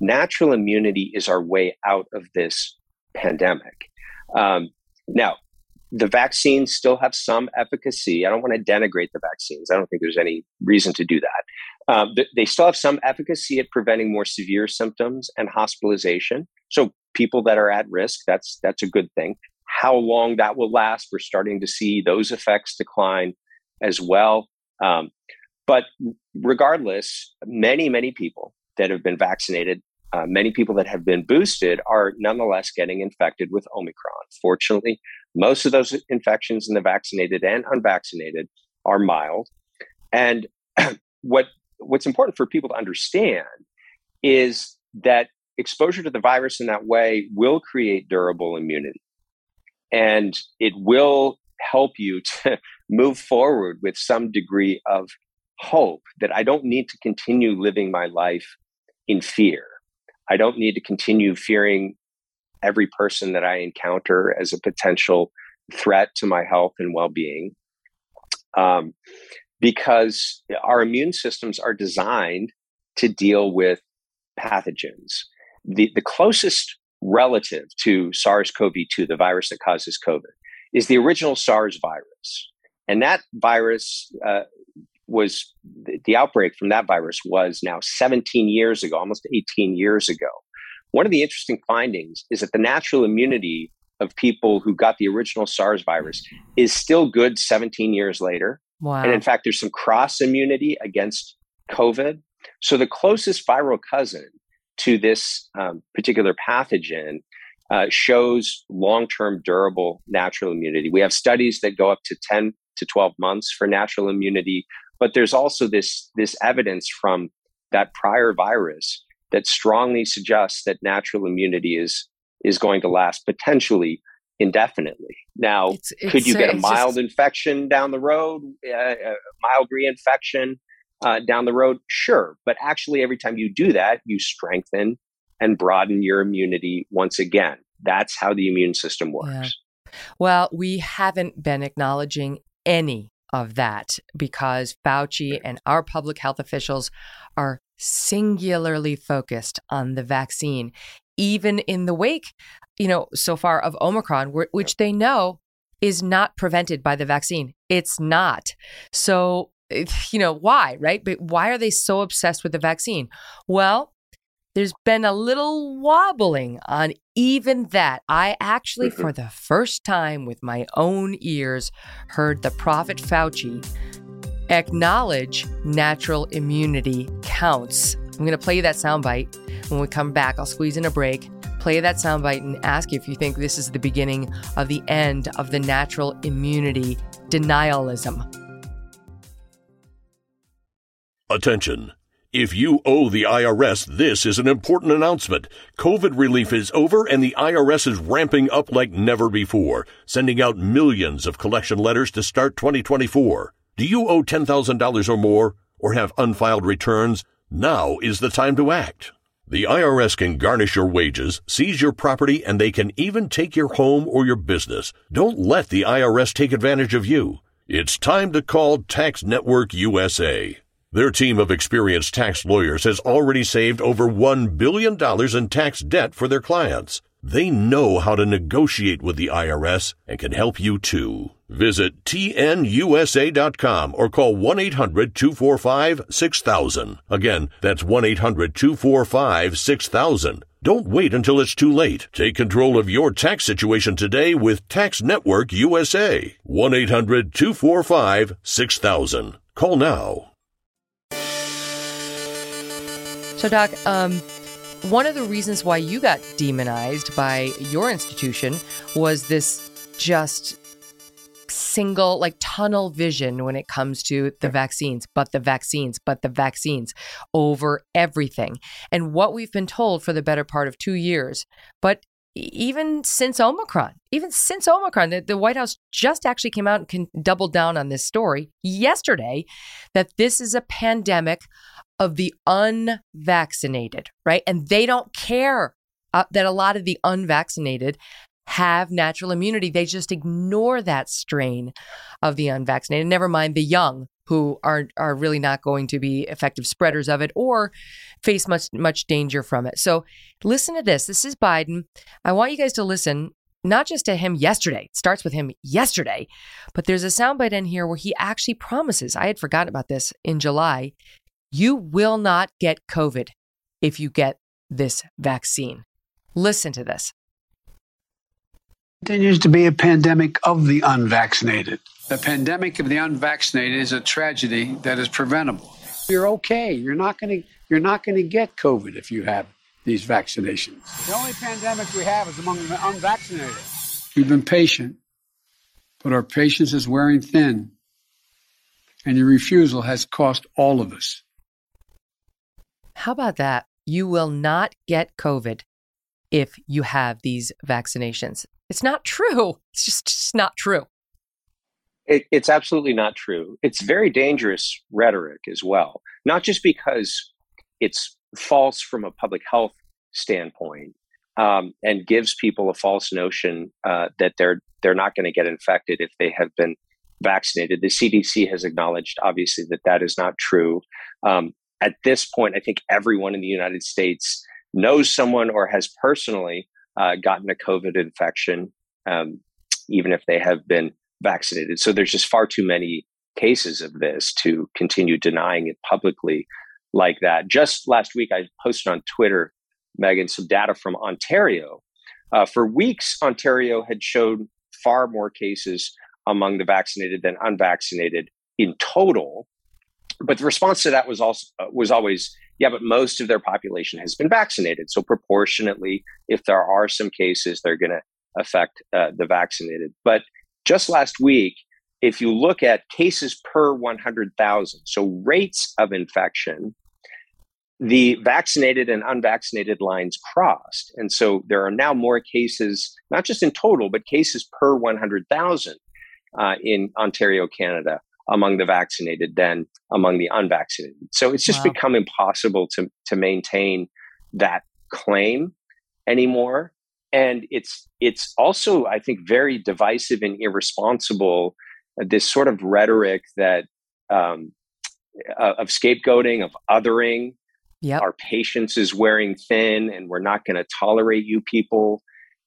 natural immunity is our way out of this pandemic. Um, now, the vaccines still have some efficacy. I don't want to denigrate the vaccines. I don't think there's any reason to do that. Um, th- they still have some efficacy at preventing more severe symptoms and hospitalization. So people that are at risk, that's that's a good thing. How long that will last, we're starting to see those effects decline as well. Um, but regardless, many, many people that have been vaccinated, uh, many people that have been boosted are nonetheless getting infected with Omicron. Fortunately, most of those infections in the vaccinated and unvaccinated are mild. And *clears throat* what what's important for people to understand is that exposure to the virus in that way will create durable immunity and it will help you *laughs* to move forward with some degree of hope that I don't need to continue living my life in fear. I don't need to continue fearing every person that I encounter as a potential threat to my health and well being. Um, because our immune systems are designed to deal with pathogens. The, the closest relative to SARS CoV 2, the virus that causes COVID, is the original SARS virus. And that virus uh, was the outbreak from that virus was now 17 years ago, almost 18 years ago. One of the interesting findings is that the natural immunity of people who got the original SARS virus is still good 17 years later. Wow. And in fact, there's some cross immunity against COVID. So the closest viral cousin to this um, particular pathogen uh, shows long term durable natural immunity. We have studies that go up to 10 to 12 months for natural immunity, but there's also this, this evidence from that prior virus that strongly suggests that natural immunity is, is going to last potentially indefinitely. Now, It's- it's, could you get a it's just- mild infection down the road, uh, a mild reinfection uh, down the road? Sure. But actually, every time you do that, you strengthen and broaden your immunity once again. That's how the immune system works. Yeah. Well, we haven't been acknowledging any of that because Fauci and our public health officials are singularly focused on the vaccine, even in the wake, you know, so far of Omicron, which they know is not prevented by the vaccine. It's not. So, *sighs* you know, why, right? But why are they so obsessed with the vaccine? Well, there's been a little wobbling on even that. I actually, mm-hmm. for the first time with my own ears, heard the Prophet Fauci acknowledge natural immunity counts. I'm going to play you that soundbite. When we come back, I'll squeeze in a break, play that soundbite, and ask you if you think this is the beginning of the end of the natural immunity denialism. Attention. If you owe the IRS, this is an important announcement. COVID relief is over and the IRS is ramping up like never before, sending out millions of collection letters to start 2024. Do you owe $10,000 or more or have unfiled returns? Now is the time to act. The IRS can garnish your wages, seize your property, and they can even take your home or your business. Don't let the IRS take advantage of you. It's time to call Tax Network USA. Their team of experienced tax lawyers has already saved over $1 billion in tax debt for their clients. They know how to negotiate with the IRS and can help you too. Visit tnusa.com or call 1 800 245 6000. Again, that's 1 800 245 6000. Don't wait until it's too late. Take control of your tax situation today with Tax Network USA. 1 800 245 6000. Call now. So, Doc, um, one of the reasons why you got demonized by your institution was this just single, like tunnel vision when it comes to the vaccines, but the vaccines, but the vaccines over everything. And what we've been told for the better part of two years, but even since Omicron, even since Omicron, the, the White House just actually came out and can double down on this story yesterday that this is a pandemic of the unvaccinated, right? And they don't care uh, that a lot of the unvaccinated have natural immunity. They just ignore that strain of the unvaccinated. Never mind the young who are are really not going to be effective spreaders of it or face much much danger from it. So listen to this. This is Biden. I want you guys to listen not just to him yesterday. It starts with him yesterday, but there's a soundbite in here where he actually promises. I had forgotten about this in July. You will not get COVID if you get this vaccine. Listen to this. continues to be a pandemic of the unvaccinated. The pandemic of the unvaccinated is a tragedy that is preventable. You're okay. You're not going to you're not going to get COVID if you have these vaccinations. The only pandemic we have is among the unvaccinated. We've been patient, but our patience is wearing thin, and your refusal has cost all of us. How about that? You will not get COVID if you have these vaccinations. It's not true. *laughs* It's just, just not true. It, it's absolutely not true. It's very dangerous rhetoric as well, not just because it's false from a public health standpoint um, and gives people a false notion uh, that they're they're not going to get infected if they have been vaccinated. The CDC has acknowledged, obviously, that that is not true. Um, at this point, I think everyone in the United States knows someone or has personally uh, gotten a COVID infection, um, even if they have been vaccinated. So there's just far too many cases of this to continue denying it publicly like that. Just last week, I posted on Twitter, Megyn, some data from Ontario. Uh, for weeks, Ontario had shown far more cases among the vaccinated than unvaccinated in total. But the response to that was also uh, was always, yeah, but most of their population has been vaccinated. So proportionately, if there are some cases, they're going to affect uh, the vaccinated. But just last week, if you look at cases per 100,000, so rates of infection, the vaccinated and unvaccinated lines crossed. And so there are now more cases, not just in total, but cases per 100,000 uh, in Ontario, Canada, among the vaccinated than among the unvaccinated. So it's just wow. become impossible to, to maintain that claim anymore. And it's it's also, I think, very divisive and irresponsible. Uh, this sort of rhetoric that um, uh, of scapegoating, of othering, Yep. Our patience is wearing thin, and we're not going to tolerate you people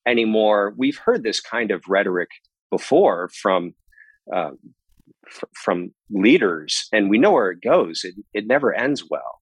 anymore. We've heard this kind of rhetoric before from uh, f- from leaders, and we know where it goes. It, it never ends well.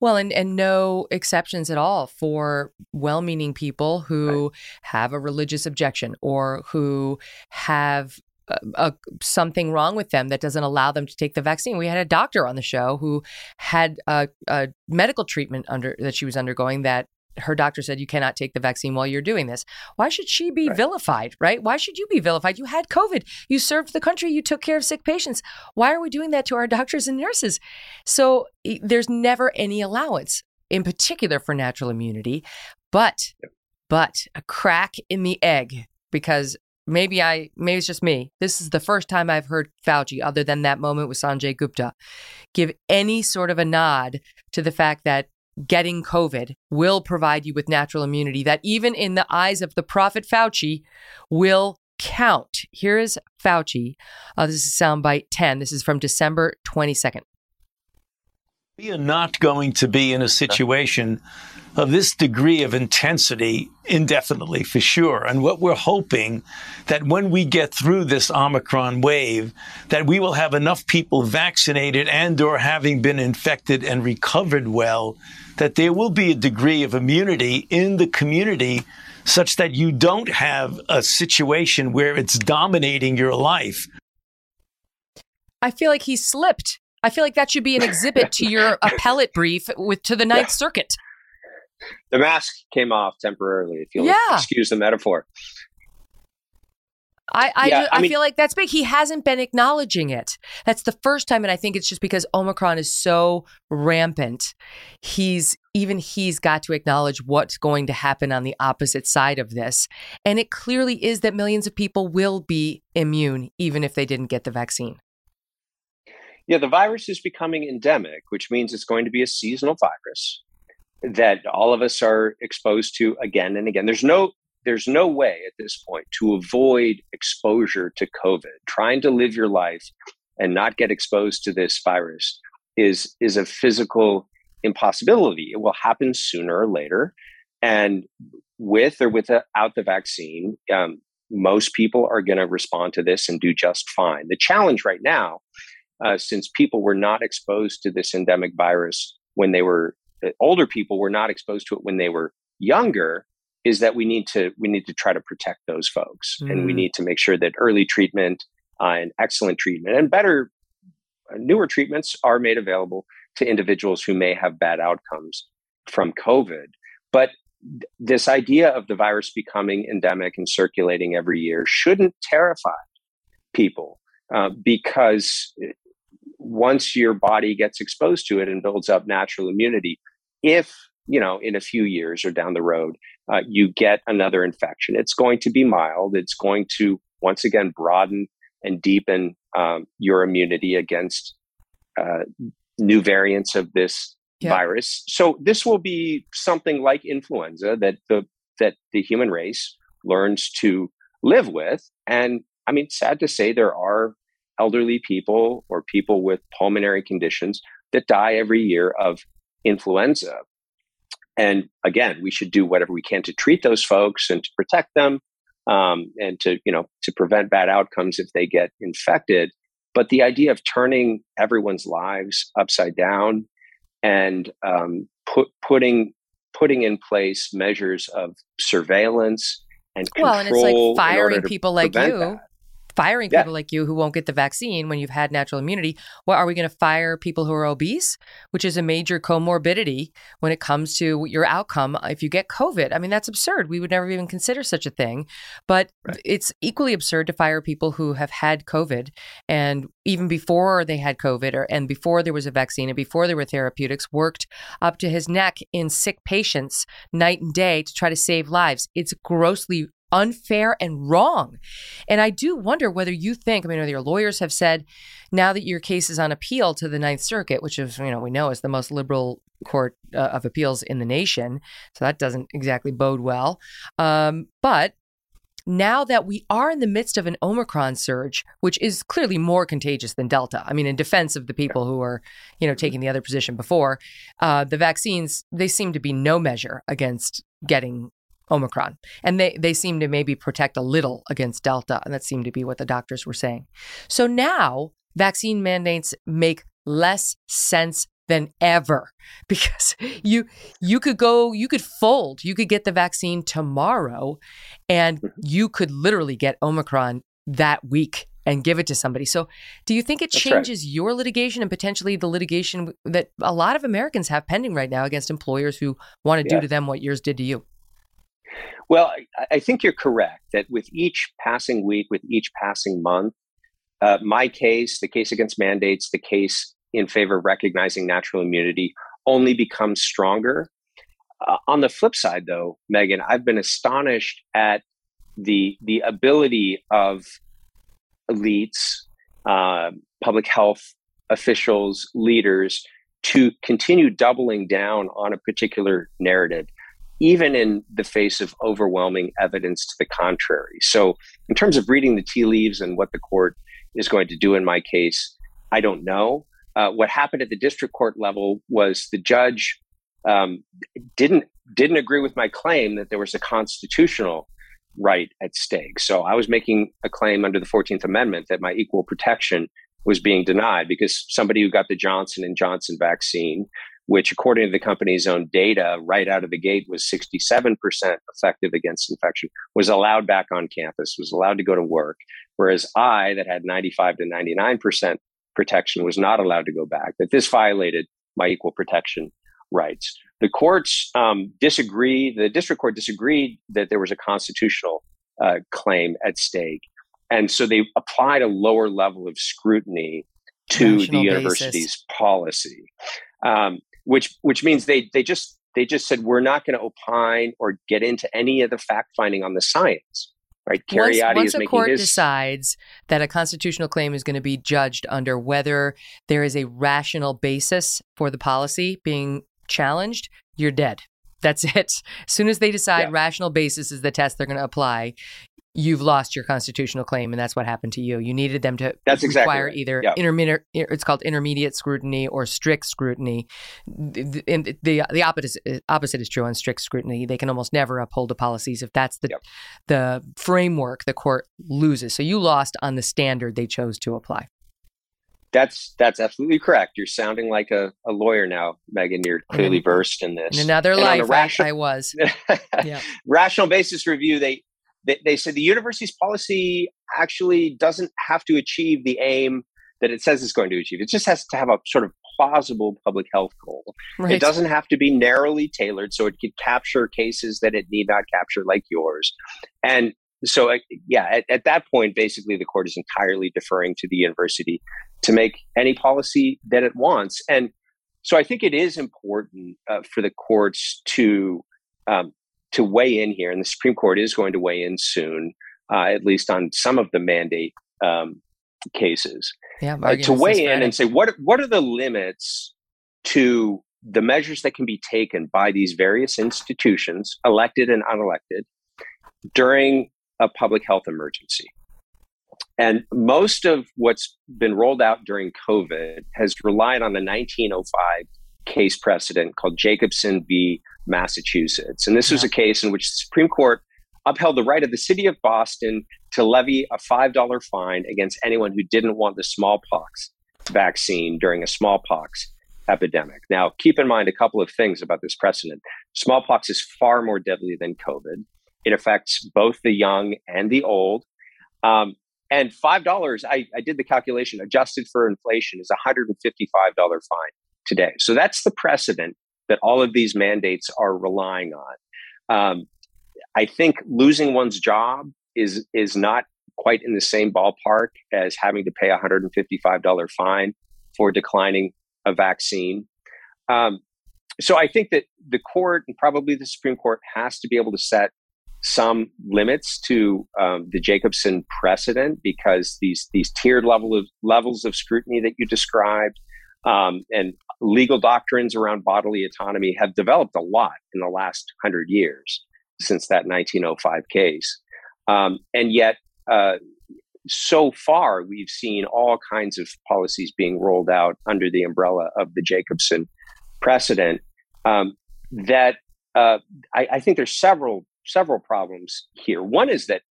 Well, and, and no exceptions at all for well meaning people who right. have a religious objection or who have a, something wrong with them that doesn't allow them to take the vaccine. We had a doctor on the show who had a, a medical treatment under that she was undergoing that her doctor said you cannot take the vaccine while you're doing this. Why should she be right. vilified, right? Why should you be vilified? You had COVID. You served the country. You took care of sick patients. Why are we doing that to our *laughs* doctors and nurses? So there's never any allowance, in particular for natural immunity, but but a crack in the egg because maybe I maybe it's just me. This is the first time I've heard Fauci, other than that moment with Sanjay Gupta, give any sort of a nod to the fact that getting COVID will provide you with natural immunity that even in the eyes of the prophet Fauci will count. Here is Fauci. Uh, this is soundbite 10. This is from December 22nd. We are not going to be in a situation of this degree of intensity indefinitely for sure. And what we're hoping that when we get through this Omicron wave, that we will have enough people vaccinated and or having been infected and recovered well, that there will be a degree of immunity in the community such that you don't have a situation where it's dominating your life. I feel like he slipped. I feel like that should be an exhibit to your *laughs* appellate brief with to the Ninth yeah. Circuit the mask came off temporarily, if you'll yeah. excuse the metaphor. I I, yeah, I, I mean, feel like that's big. He hasn't been acknowledging it. That's the first time, and I think it's just because Omicron is so rampant. He's even he's got to acknowledge what's going to happen on the opposite side of this, and it clearly is that millions of people will be immune even if they didn't get the vaccine. Yeah, the virus is becoming endemic, which means it's going to be a seasonal virus that all of us are exposed to again and again. There's no there's no way at this point to avoid exposure to COVID. Trying to live your life and not get exposed to this virus is is a physical impossibility. It will happen sooner or later, and with or without the vaccine, um, most people are going to respond to this and do just fine. The challenge right now, uh, since people were not exposed to this endemic virus when they were older people were not exposed to it when they were younger is that we need to we need to try to protect those folks mm. and we mm. need to make sure that early treatment uh, and excellent treatment and better uh, newer treatments are made available to individuals who may have bad outcomes from covid but th- this idea of the virus becoming endemic and circulating every year shouldn't terrify people uh, because once your body gets exposed to it and builds up natural immunity, if you know in a few years or down the road uh, you get another infection, it's going to be mild. It's going to once again broaden and deepen um, your immunity against uh, new variants of this yeah. virus. So this will be something like influenza that the that the human race learns to live with. And I mean, sad to say, there are elderly people or people with pulmonary conditions that die every year of influenza. and again, we should do whatever we can to treat those folks and to protect them, um, and to you know to prevent bad outcomes if they get infected. But the idea of turning everyone's lives upside down and um, put, putting putting in place measures of surveillance and control well, and it's like firing people like you. That firing Yeah. people like you who won't get the vaccine when you've had natural immunity. Well, are we going to fire people who are obese, which is a major comorbidity when it comes to your outcome uh, if you get COVID? I mean, that's absurd. We would never even consider such a thing. But it's equally absurd to fire people who have had COVID and even before they had COVID or and before there was a vaccine and before there were therapeutics, worked up to his neck in sick patients night and day to try to save lives. It's grossly unfair and wrong. And I do wonder whether you think, I mean, your lawyers have said now that your case is on appeal to the Ninth Circuit, which is, you know, we know is the most liberal court uh, of appeals in the nation. So that doesn't exactly bode well. Um, but now that we are in the midst of an Omicron surge, which is clearly more contagious than Delta, I mean, in defense of the people who are, you know, taking the other position before, uh, the vaccines, they seem to be no measure against getting Omicron. And they, they seem to maybe protect a little against Delta. And that seemed to be what the doctors were saying. So now vaccine mandates make less sense than ever *laughs* because you you could go you could fold you could get the vaccine tomorrow and mm-hmm. you could literally get omicron that week and give it to somebody so do you think it That's right. changes your litigation and potentially the litigation that a lot of americans have pending right now against employers who want to Yeah. do to them what yours did to you Well, I, I think you're correct that with each passing week, with each passing month, uh, my case, the case against mandates, the case in favor of recognizing natural immunity only becomes stronger. Uh, on the flip side, though, Megyn, I've been astonished at the the ability of elites, uh, public health officials, leaders to continue doubling down on a particular narrative even in the face of overwhelming evidence to the contrary. So, in terms of reading the tea leaves and what the court is going to do in my case, I don't know. Uh, what happened at the district court level was the judge um, didn't didn't agree with my claim that there was a constitutional right at stake. So I was making a claim under the Fourteenth Amendment that my equal protection was being denied because somebody who got the Johnson and Johnson vaccine which according to the company's own data right out of the gate was 67% effective against infection was allowed back on campus was allowed to go to work whereas i that had 95 to 99% protection was not allowed to go back that this violated my equal protection rights the courts um, disagree the district court disagreed that there was a constitutional uh, claim at stake and so they applied a lower level of scrutiny to Rational the basis. university's policy um, which which means they they just they just said we're not going to opine or get into any of the fact finding on the science right once, Kheriaty once is a court his decides that a constitutional claim is going to be judged under whether there is a rational basis for the policy being challenged, you're dead. That's *laughs* it. As soon as they decide Yeah. rational basis is the test they're going to apply, you've lost your constitutional claim, and that's what happened to you. You needed them to That's exactly require right. either Yeah. intermediate, it's called intermediate scrutiny or strict scrutiny. The, and the the opposite is, opposite is true on strict scrutiny. They can almost never uphold the policies if that's the Yep. the framework the court loses. So you lost on the standard they chose to apply. that's that's absolutely correct you're sounding like a, a lawyer now Megyn you're clearly versed in this In another And life, rational- I, I was. *laughs* Yeah. rational basis review they, they they said the university's policy actually doesn't have to achieve the aim that it says it's going to achieve. It just has to have a sort of plausible public health goal. Right. it doesn't have to be narrowly tailored so it could capture cases that it need not capture like yours. And so uh, yeah at, at that point basically the court is entirely deferring to the university to make any policy that it wants. And so i think it is important uh, for the courts to um, to weigh in here and the supreme court is going to weigh in soon uh, at least on some of the mandate um, cases yeah, uh, to weigh in and say what what are the limits to the measures that can be taken by these various institutions, elected and unelected, during a public health emergency. And most of what's been rolled out during COVID has relied on the 1905 case precedent called Jacobson v. Massachusetts. And this was a case in which the Supreme Court upheld the right of the city of Boston to levy a $5 fine against anyone who didn't want the smallpox vaccine during a smallpox epidemic. Now, keep in mind a couple of things about this precedent. Smallpox is far more deadly than COVID. It affects both the young and the old. Um, and $5, I, I did the calculation, adjusted for inflation, is a $155 fine today. So that's the precedent that all of these mandates are relying on. Um, I think losing one's job is is not quite in the same ballpark as having to pay a $155 fine for declining a vaccine. Um, so I think that the court and probably the Supreme Court has to be able to set some limits to um, the Jacobson precedent because these these tiered level of levels of scrutiny that you described um, and legal doctrines around bodily autonomy have developed a lot in the last hundred years since that 1905 case, um, and yet. Uh, so far, we've seen all kinds of policies being rolled out under the umbrella of the Jacobson precedent. Um, that uh, I, I, think there's several several problems here. One is that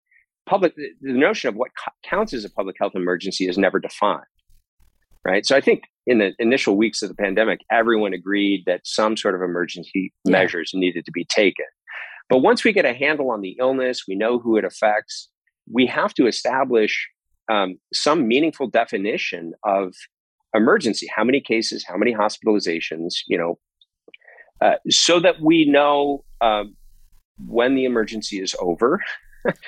public the notion of what counts as a public health emergency is never defined. Right. So I think in the initial weeks of the pandemic, everyone agreed that some sort of emergency yeah. measures needed to be taken. But once we get a handle on the illness, we know who it affects, we have to establish um, some meaningful definition of emergency. How many cases? How many hospitalizations? You know, uh, so that we know um, when the emergency is over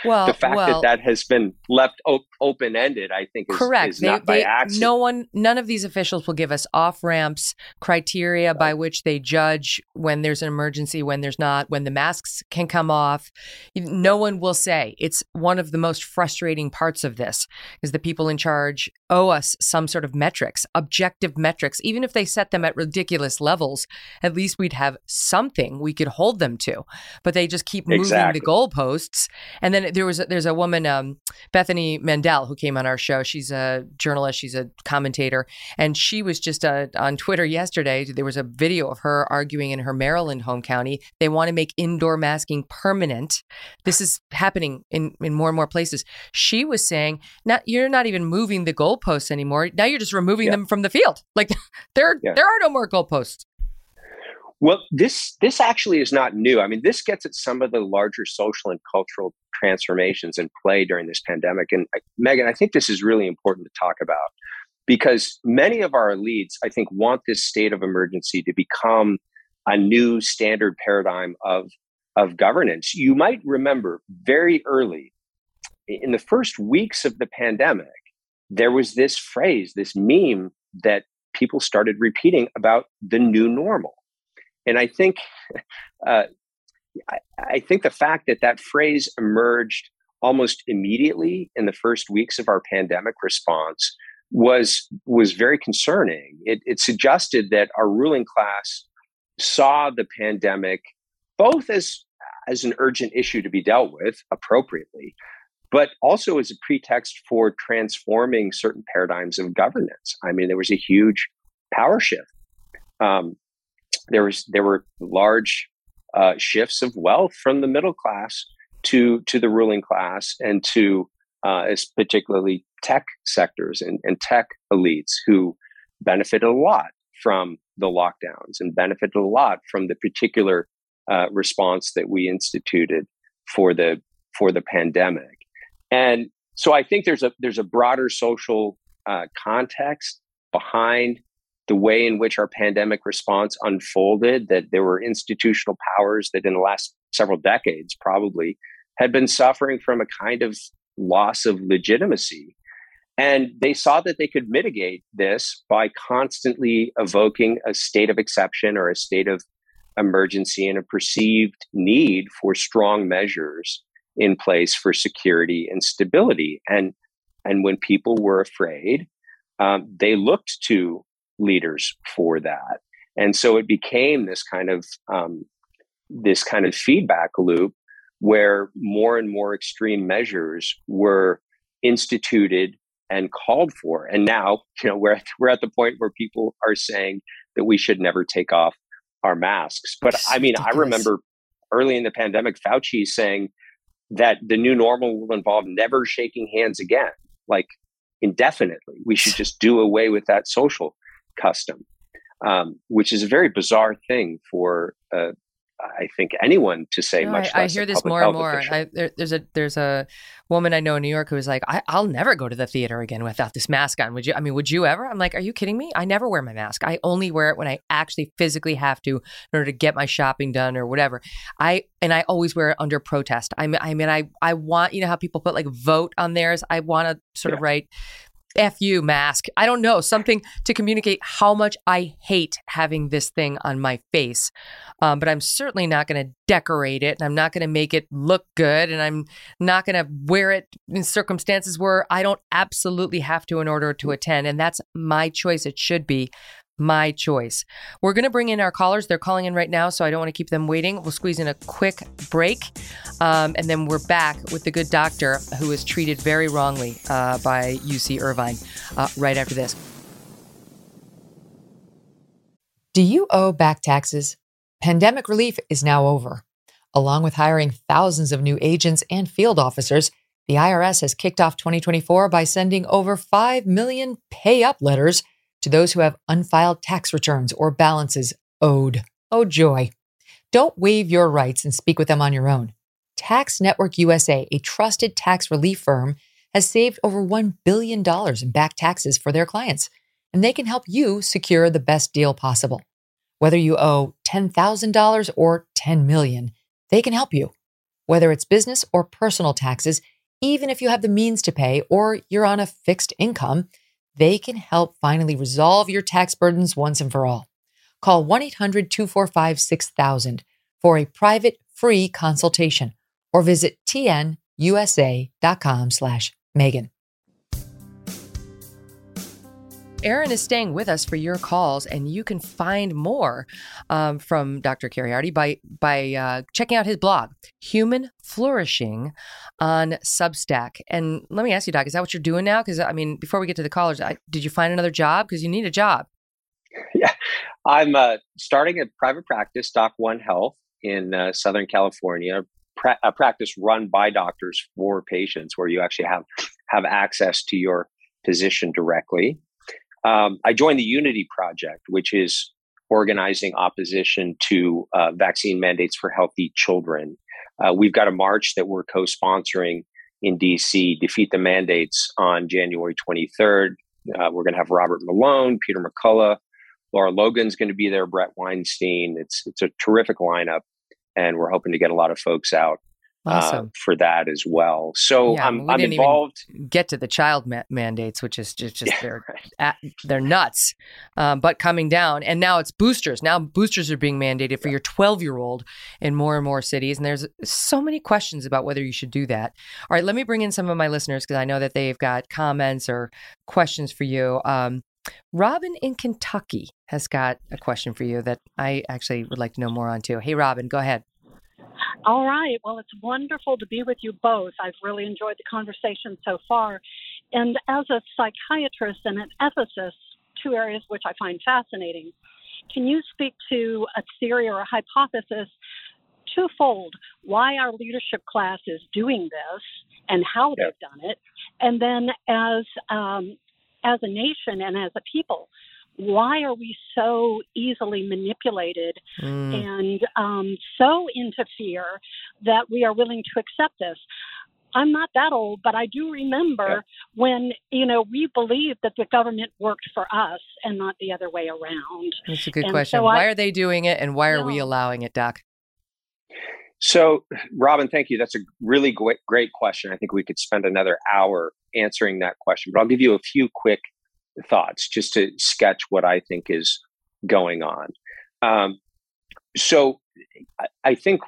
well, the fact well, that that has been left op- open ended, I think, is correct. Is they, not by accident. No one, none of these officials will give us off ramps criteria by which they judge when there's an emergency, when there's not, when the masks can come off. No one will say. It's one of the most frustrating parts of this is the people in charge owe us some sort of metrics, objective metrics, even if they set them at ridiculous levels. At least we'd have something we could hold them to, but they just keep moving exactly. the goalposts. And then there was a, there's a woman, um, Bethany Mandel, who came on our show. She's a journalist, she's a commentator, and she was just uh, on Twitter yesterday. There was a video of her arguing in her Maryland home county. They want to make indoor masking permanent. This is happening in in more and more places. She was saying, "Not you're not even moving the goalposts anymore. Now you're just removing yeah. them from the field. Like *laughs* there yeah. there are no more goalposts." Well, this this actually is not new. I mean, this gets at some of the larger social and cultural transformations in play during this pandemic. And Megyn, I think this is really important to talk about because many of our elites, I think, want this state of emergency to become a new standard paradigm of of governance. You might remember very early in the first weeks of the pandemic, there was this phrase, this meme that people started repeating about the new normal and I think, uh, I, I think the fact that that phrase emerged almost immediately in the first weeks of our pandemic response was was very concerning. It, it suggested that our ruling class saw the pandemic both as as an urgent issue to be dealt with appropriately, but also as a pretext for transforming certain paradigms of governance. I mean, there was a huge power shift. Um, there was there were large uh, shifts of wealth from the middle class to to the ruling class and to uh, particularly tech sectors and, and tech elites who benefited a lot from the lockdowns and benefited a lot from the particular uh, response that we instituted for the for the pandemic. And so I think there's a there's a broader social uh, context behind the way in which our pandemic response unfolded, that there were institutional powers that in the last several decades probably had been suffering from a kind of loss of legitimacy. And they saw that they could mitigate this by constantly evoking a state of exception or a state of emergency and a perceived need for strong measures in place for security and stability. And, and when people were afraid, um, they looked to leaders for that. And so it became this kind of um, this kind of feedback loop where more and more extreme measures were instituted and called for. And now, you know, we're at, we're at the point where people are saying that we should never take off our masks. But I mean, I remember early in the pandemic, Fauci saying that the new normal will involve never shaking hands again, like indefinitely. We should just do away with that social custom, um, which is a very bizarre thing for uh, I think anyone to say no, much. I, I hear this more and more. I, there, there's a there's a woman I know in New York who was like, I, will never go to the theater again without this mask on. Would you? I mean, would you ever? I'm like, are you kidding me? I never wear my mask. I only wear it when I actually physically have to in order to get my shopping done or whatever. I and I always wear it under protest. I mean, I mean, I I want you know how people put like vote on theirs. I want to sort yeah. of write F you mask. I don't know, something to communicate how much I hate having this thing on my face. Um, but I'm certainly not going to decorate it and I'm not going to make it look good and I'm not going to wear it in circumstances where I don't absolutely have to in order to attend. And that's my choice. It should be my choice. We're going to bring in our callers. They're calling in right now, so I don't want to keep them waiting. We'll squeeze in a quick break, um, and then we're back with the good doctor who was treated very wrongly uh, by UC Irvine uh, right after this. Do you owe back taxes? Pandemic relief is now over. Along with hiring thousands of new agents and field officers, the IRS has kicked off 2024 by sending over 5 million pay up letters to those who have unfiled tax returns or balances owed. Oh, joy. Don't waive your rights and speak with them on your own. Tax Network USA, a trusted tax relief firm, has saved over $1 billion in back taxes for their clients, and they can help you secure the best deal possible. Whether you owe $10,000 or 10 million, they can help you. Whether it's business or personal taxes, even if you have the means to pay or you're on a fixed income, they can help finally resolve your tax burdens once and for all. Call 1 800 245 6000 for a private free consultation or visit tnusa.com slash Megyn. Aaron is staying with us for your calls, and you can find more um, from Dr. Kheriaty by by uh, checking out his blog, Human Flourishing, on Substack. And let me ask you, Doc, is that what you're doing now? Because I mean, before we get to the callers, I, did you find another job? Because you need a job. *laughs* Yeah, I'm uh, starting a private practice, Doc One Health, in uh, Southern California. Pra- a practice run by doctors for patients, where you actually have have access to your physician directly. Um, I joined the Unity Project, which is organizing opposition to uh, vaccine mandates for healthy children. Uh, we've got a march that we're co sponsoring in DC, Defeat the Mandates, on January 23rd. Uh, we're going to have Robert Malone, Peter McCullough, Lara Logan's going to be there, Bret Weinstein. It's, it's a terrific lineup, and we're hoping to get a lot of folks out awesome. uh, for that as well. So yeah, I'm, I'm involved. get to the child ma- mandates, which is just, just yeah, they're *laughs* right. at, they're nuts, um, but coming down. And now it's boosters. Now boosters are being mandated for yeah. your 12 year old in more and more cities. And there's so many questions about whether you should do that. All right, let me bring in some of my listeners because I know that they've got comments or questions for you. Um, Robin in Kentucky has got a question for you that I actually would like to know more on too. Hey, Robin, go ahead. All right. Well, it's wonderful to be with you both. I've really enjoyed the conversation so far. And as a psychiatrist and an ethicist, two areas which I find fascinating, can you speak to a theory or a hypothesis twofold why our leadership class is doing this and how they've done it? And then as um, as a nation and as a people, why are we so easily manipulated mm. and um, so into fear that we are willing to accept this? I'm not that old, but I do remember yeah. when, you know, we believed that the government worked for us and not the other way around. That's a good and question. So why I, are they doing it and why are we allowing it, Doc? So, Robin, thank you. That's a really great, great question. I think we could spend another hour answering that question, but I'll give you a few quick thoughts just to sketch what I think is going on. Um, so I think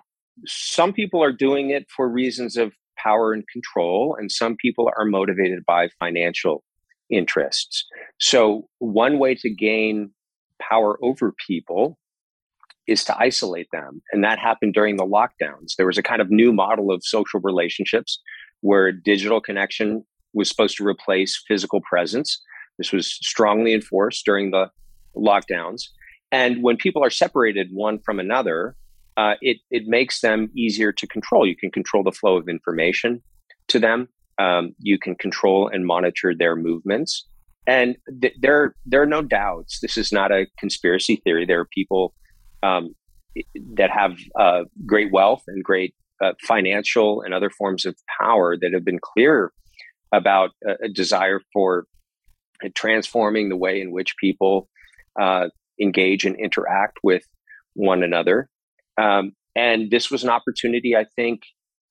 some people are doing it for reasons of power and control, and some people are motivated by financial interests. So, one way to gain power over people is to isolate them. And that happened during the lockdowns. There was a kind of new model of social relationships where digital connection was supposed to replace physical presence. This was strongly enforced during the lockdowns. And when people are separated one from another, uh, it it makes them easier to control. You can control the flow of information to them. Um, you can control and monitor their movements. And th- there there are no doubts. This is not a conspiracy theory. There are people um, that have uh, great wealth and great uh, financial and other forms of power that have been clear about a, a desire for transforming the way in which people uh, engage and interact with one another. Um, and this was an opportunity, I think,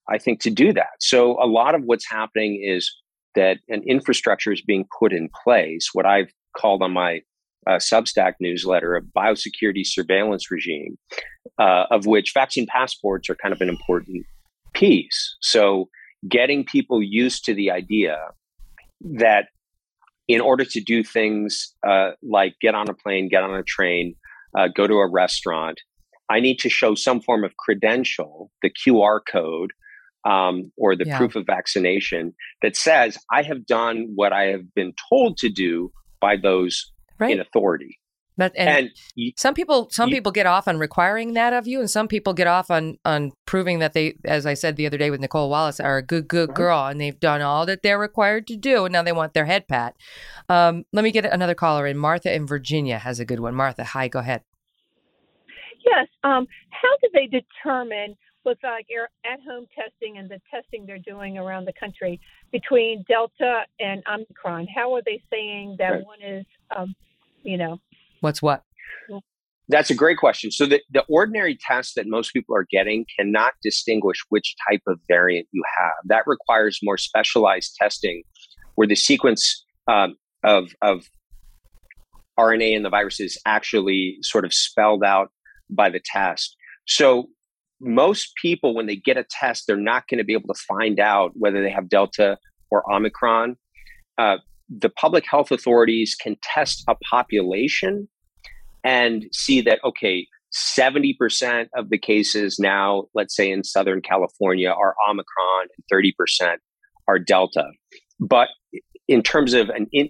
I think to do that. So a lot of what's happening is that an infrastructure is being put in place. What I've called on my uh, Substack newsletter a biosecurity surveillance regime, uh, of which vaccine passports are kind of an important piece. So getting people used to the idea that in order to do things uh, like get on a plane, get on a train, uh, go to a restaurant, I need to show some form of credential, the QR code um, or the yeah. proof of vaccination that says I have done what I have been told to do by those right. in authority. But, and, and some people some you, people get off on requiring that of you, and some people get off on on proving that they, as I said the other day with Nicolle Wallace, are a good good girl, and they've done all that they're required to do, and now they want their head pat. Um, let me get another caller in. Martha in Virginia has a good one. Martha, hi, go ahead. Yes. Um, how do they determine with like at-home testing and the testing they're doing around the country between Delta and Omicron? How are they saying that right. one is, um, you know, What's what? That's a great question. So the, the ordinary test that most people are getting cannot distinguish which type of variant you have. That requires more specialized testing where the sequence um, of, of RNA in the virus is actually sort of spelled out by the test. So most people, when they get a test, they're not going to be able to find out whether they have Delta or Omicron. Uh, the public health authorities can test a population and see that, okay, 70% of the cases now, let's say in Southern California, are Omicron and 30% are Delta. But in terms of an in,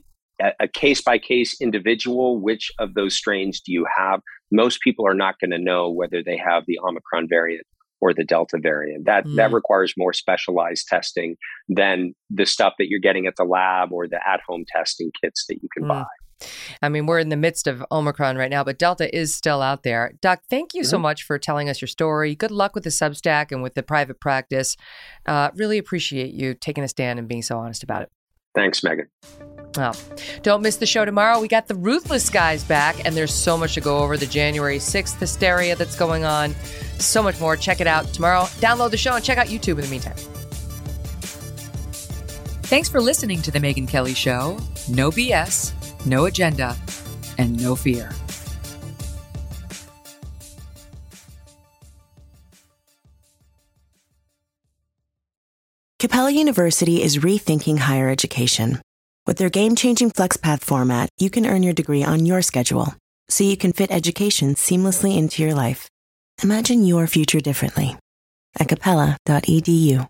a case by case individual, which of those strains do you have? Most people are not going to know whether they have the Omicron variant or the Delta variant. That mm. that requires more specialized testing than the stuff that you're getting at the lab or the at-home testing kits that you can mm. buy. I mean, we're in the midst of Omicron right now, but Delta is still out there. Doc, thank you mm-hmm. so much for telling us your story. Good luck with the Substack and with the private practice. Uh, really appreciate you taking a stand and being so honest about it. Thanks, Megyn. Well, don't miss the show tomorrow. We got the Ruthless guys back, and there's so much to go over the January 6th hysteria that's going on. So much more. Check it out tomorrow. Download the show and check out YouTube in the meantime. Thanks for listening to The Megyn Kelly Show. No BS, no agenda, and no fear. Capella University is rethinking higher education. With their game changing FlexPath format, you can earn your degree on your schedule, so you can fit education seamlessly into your life. Imagine your future differently at capella.edu.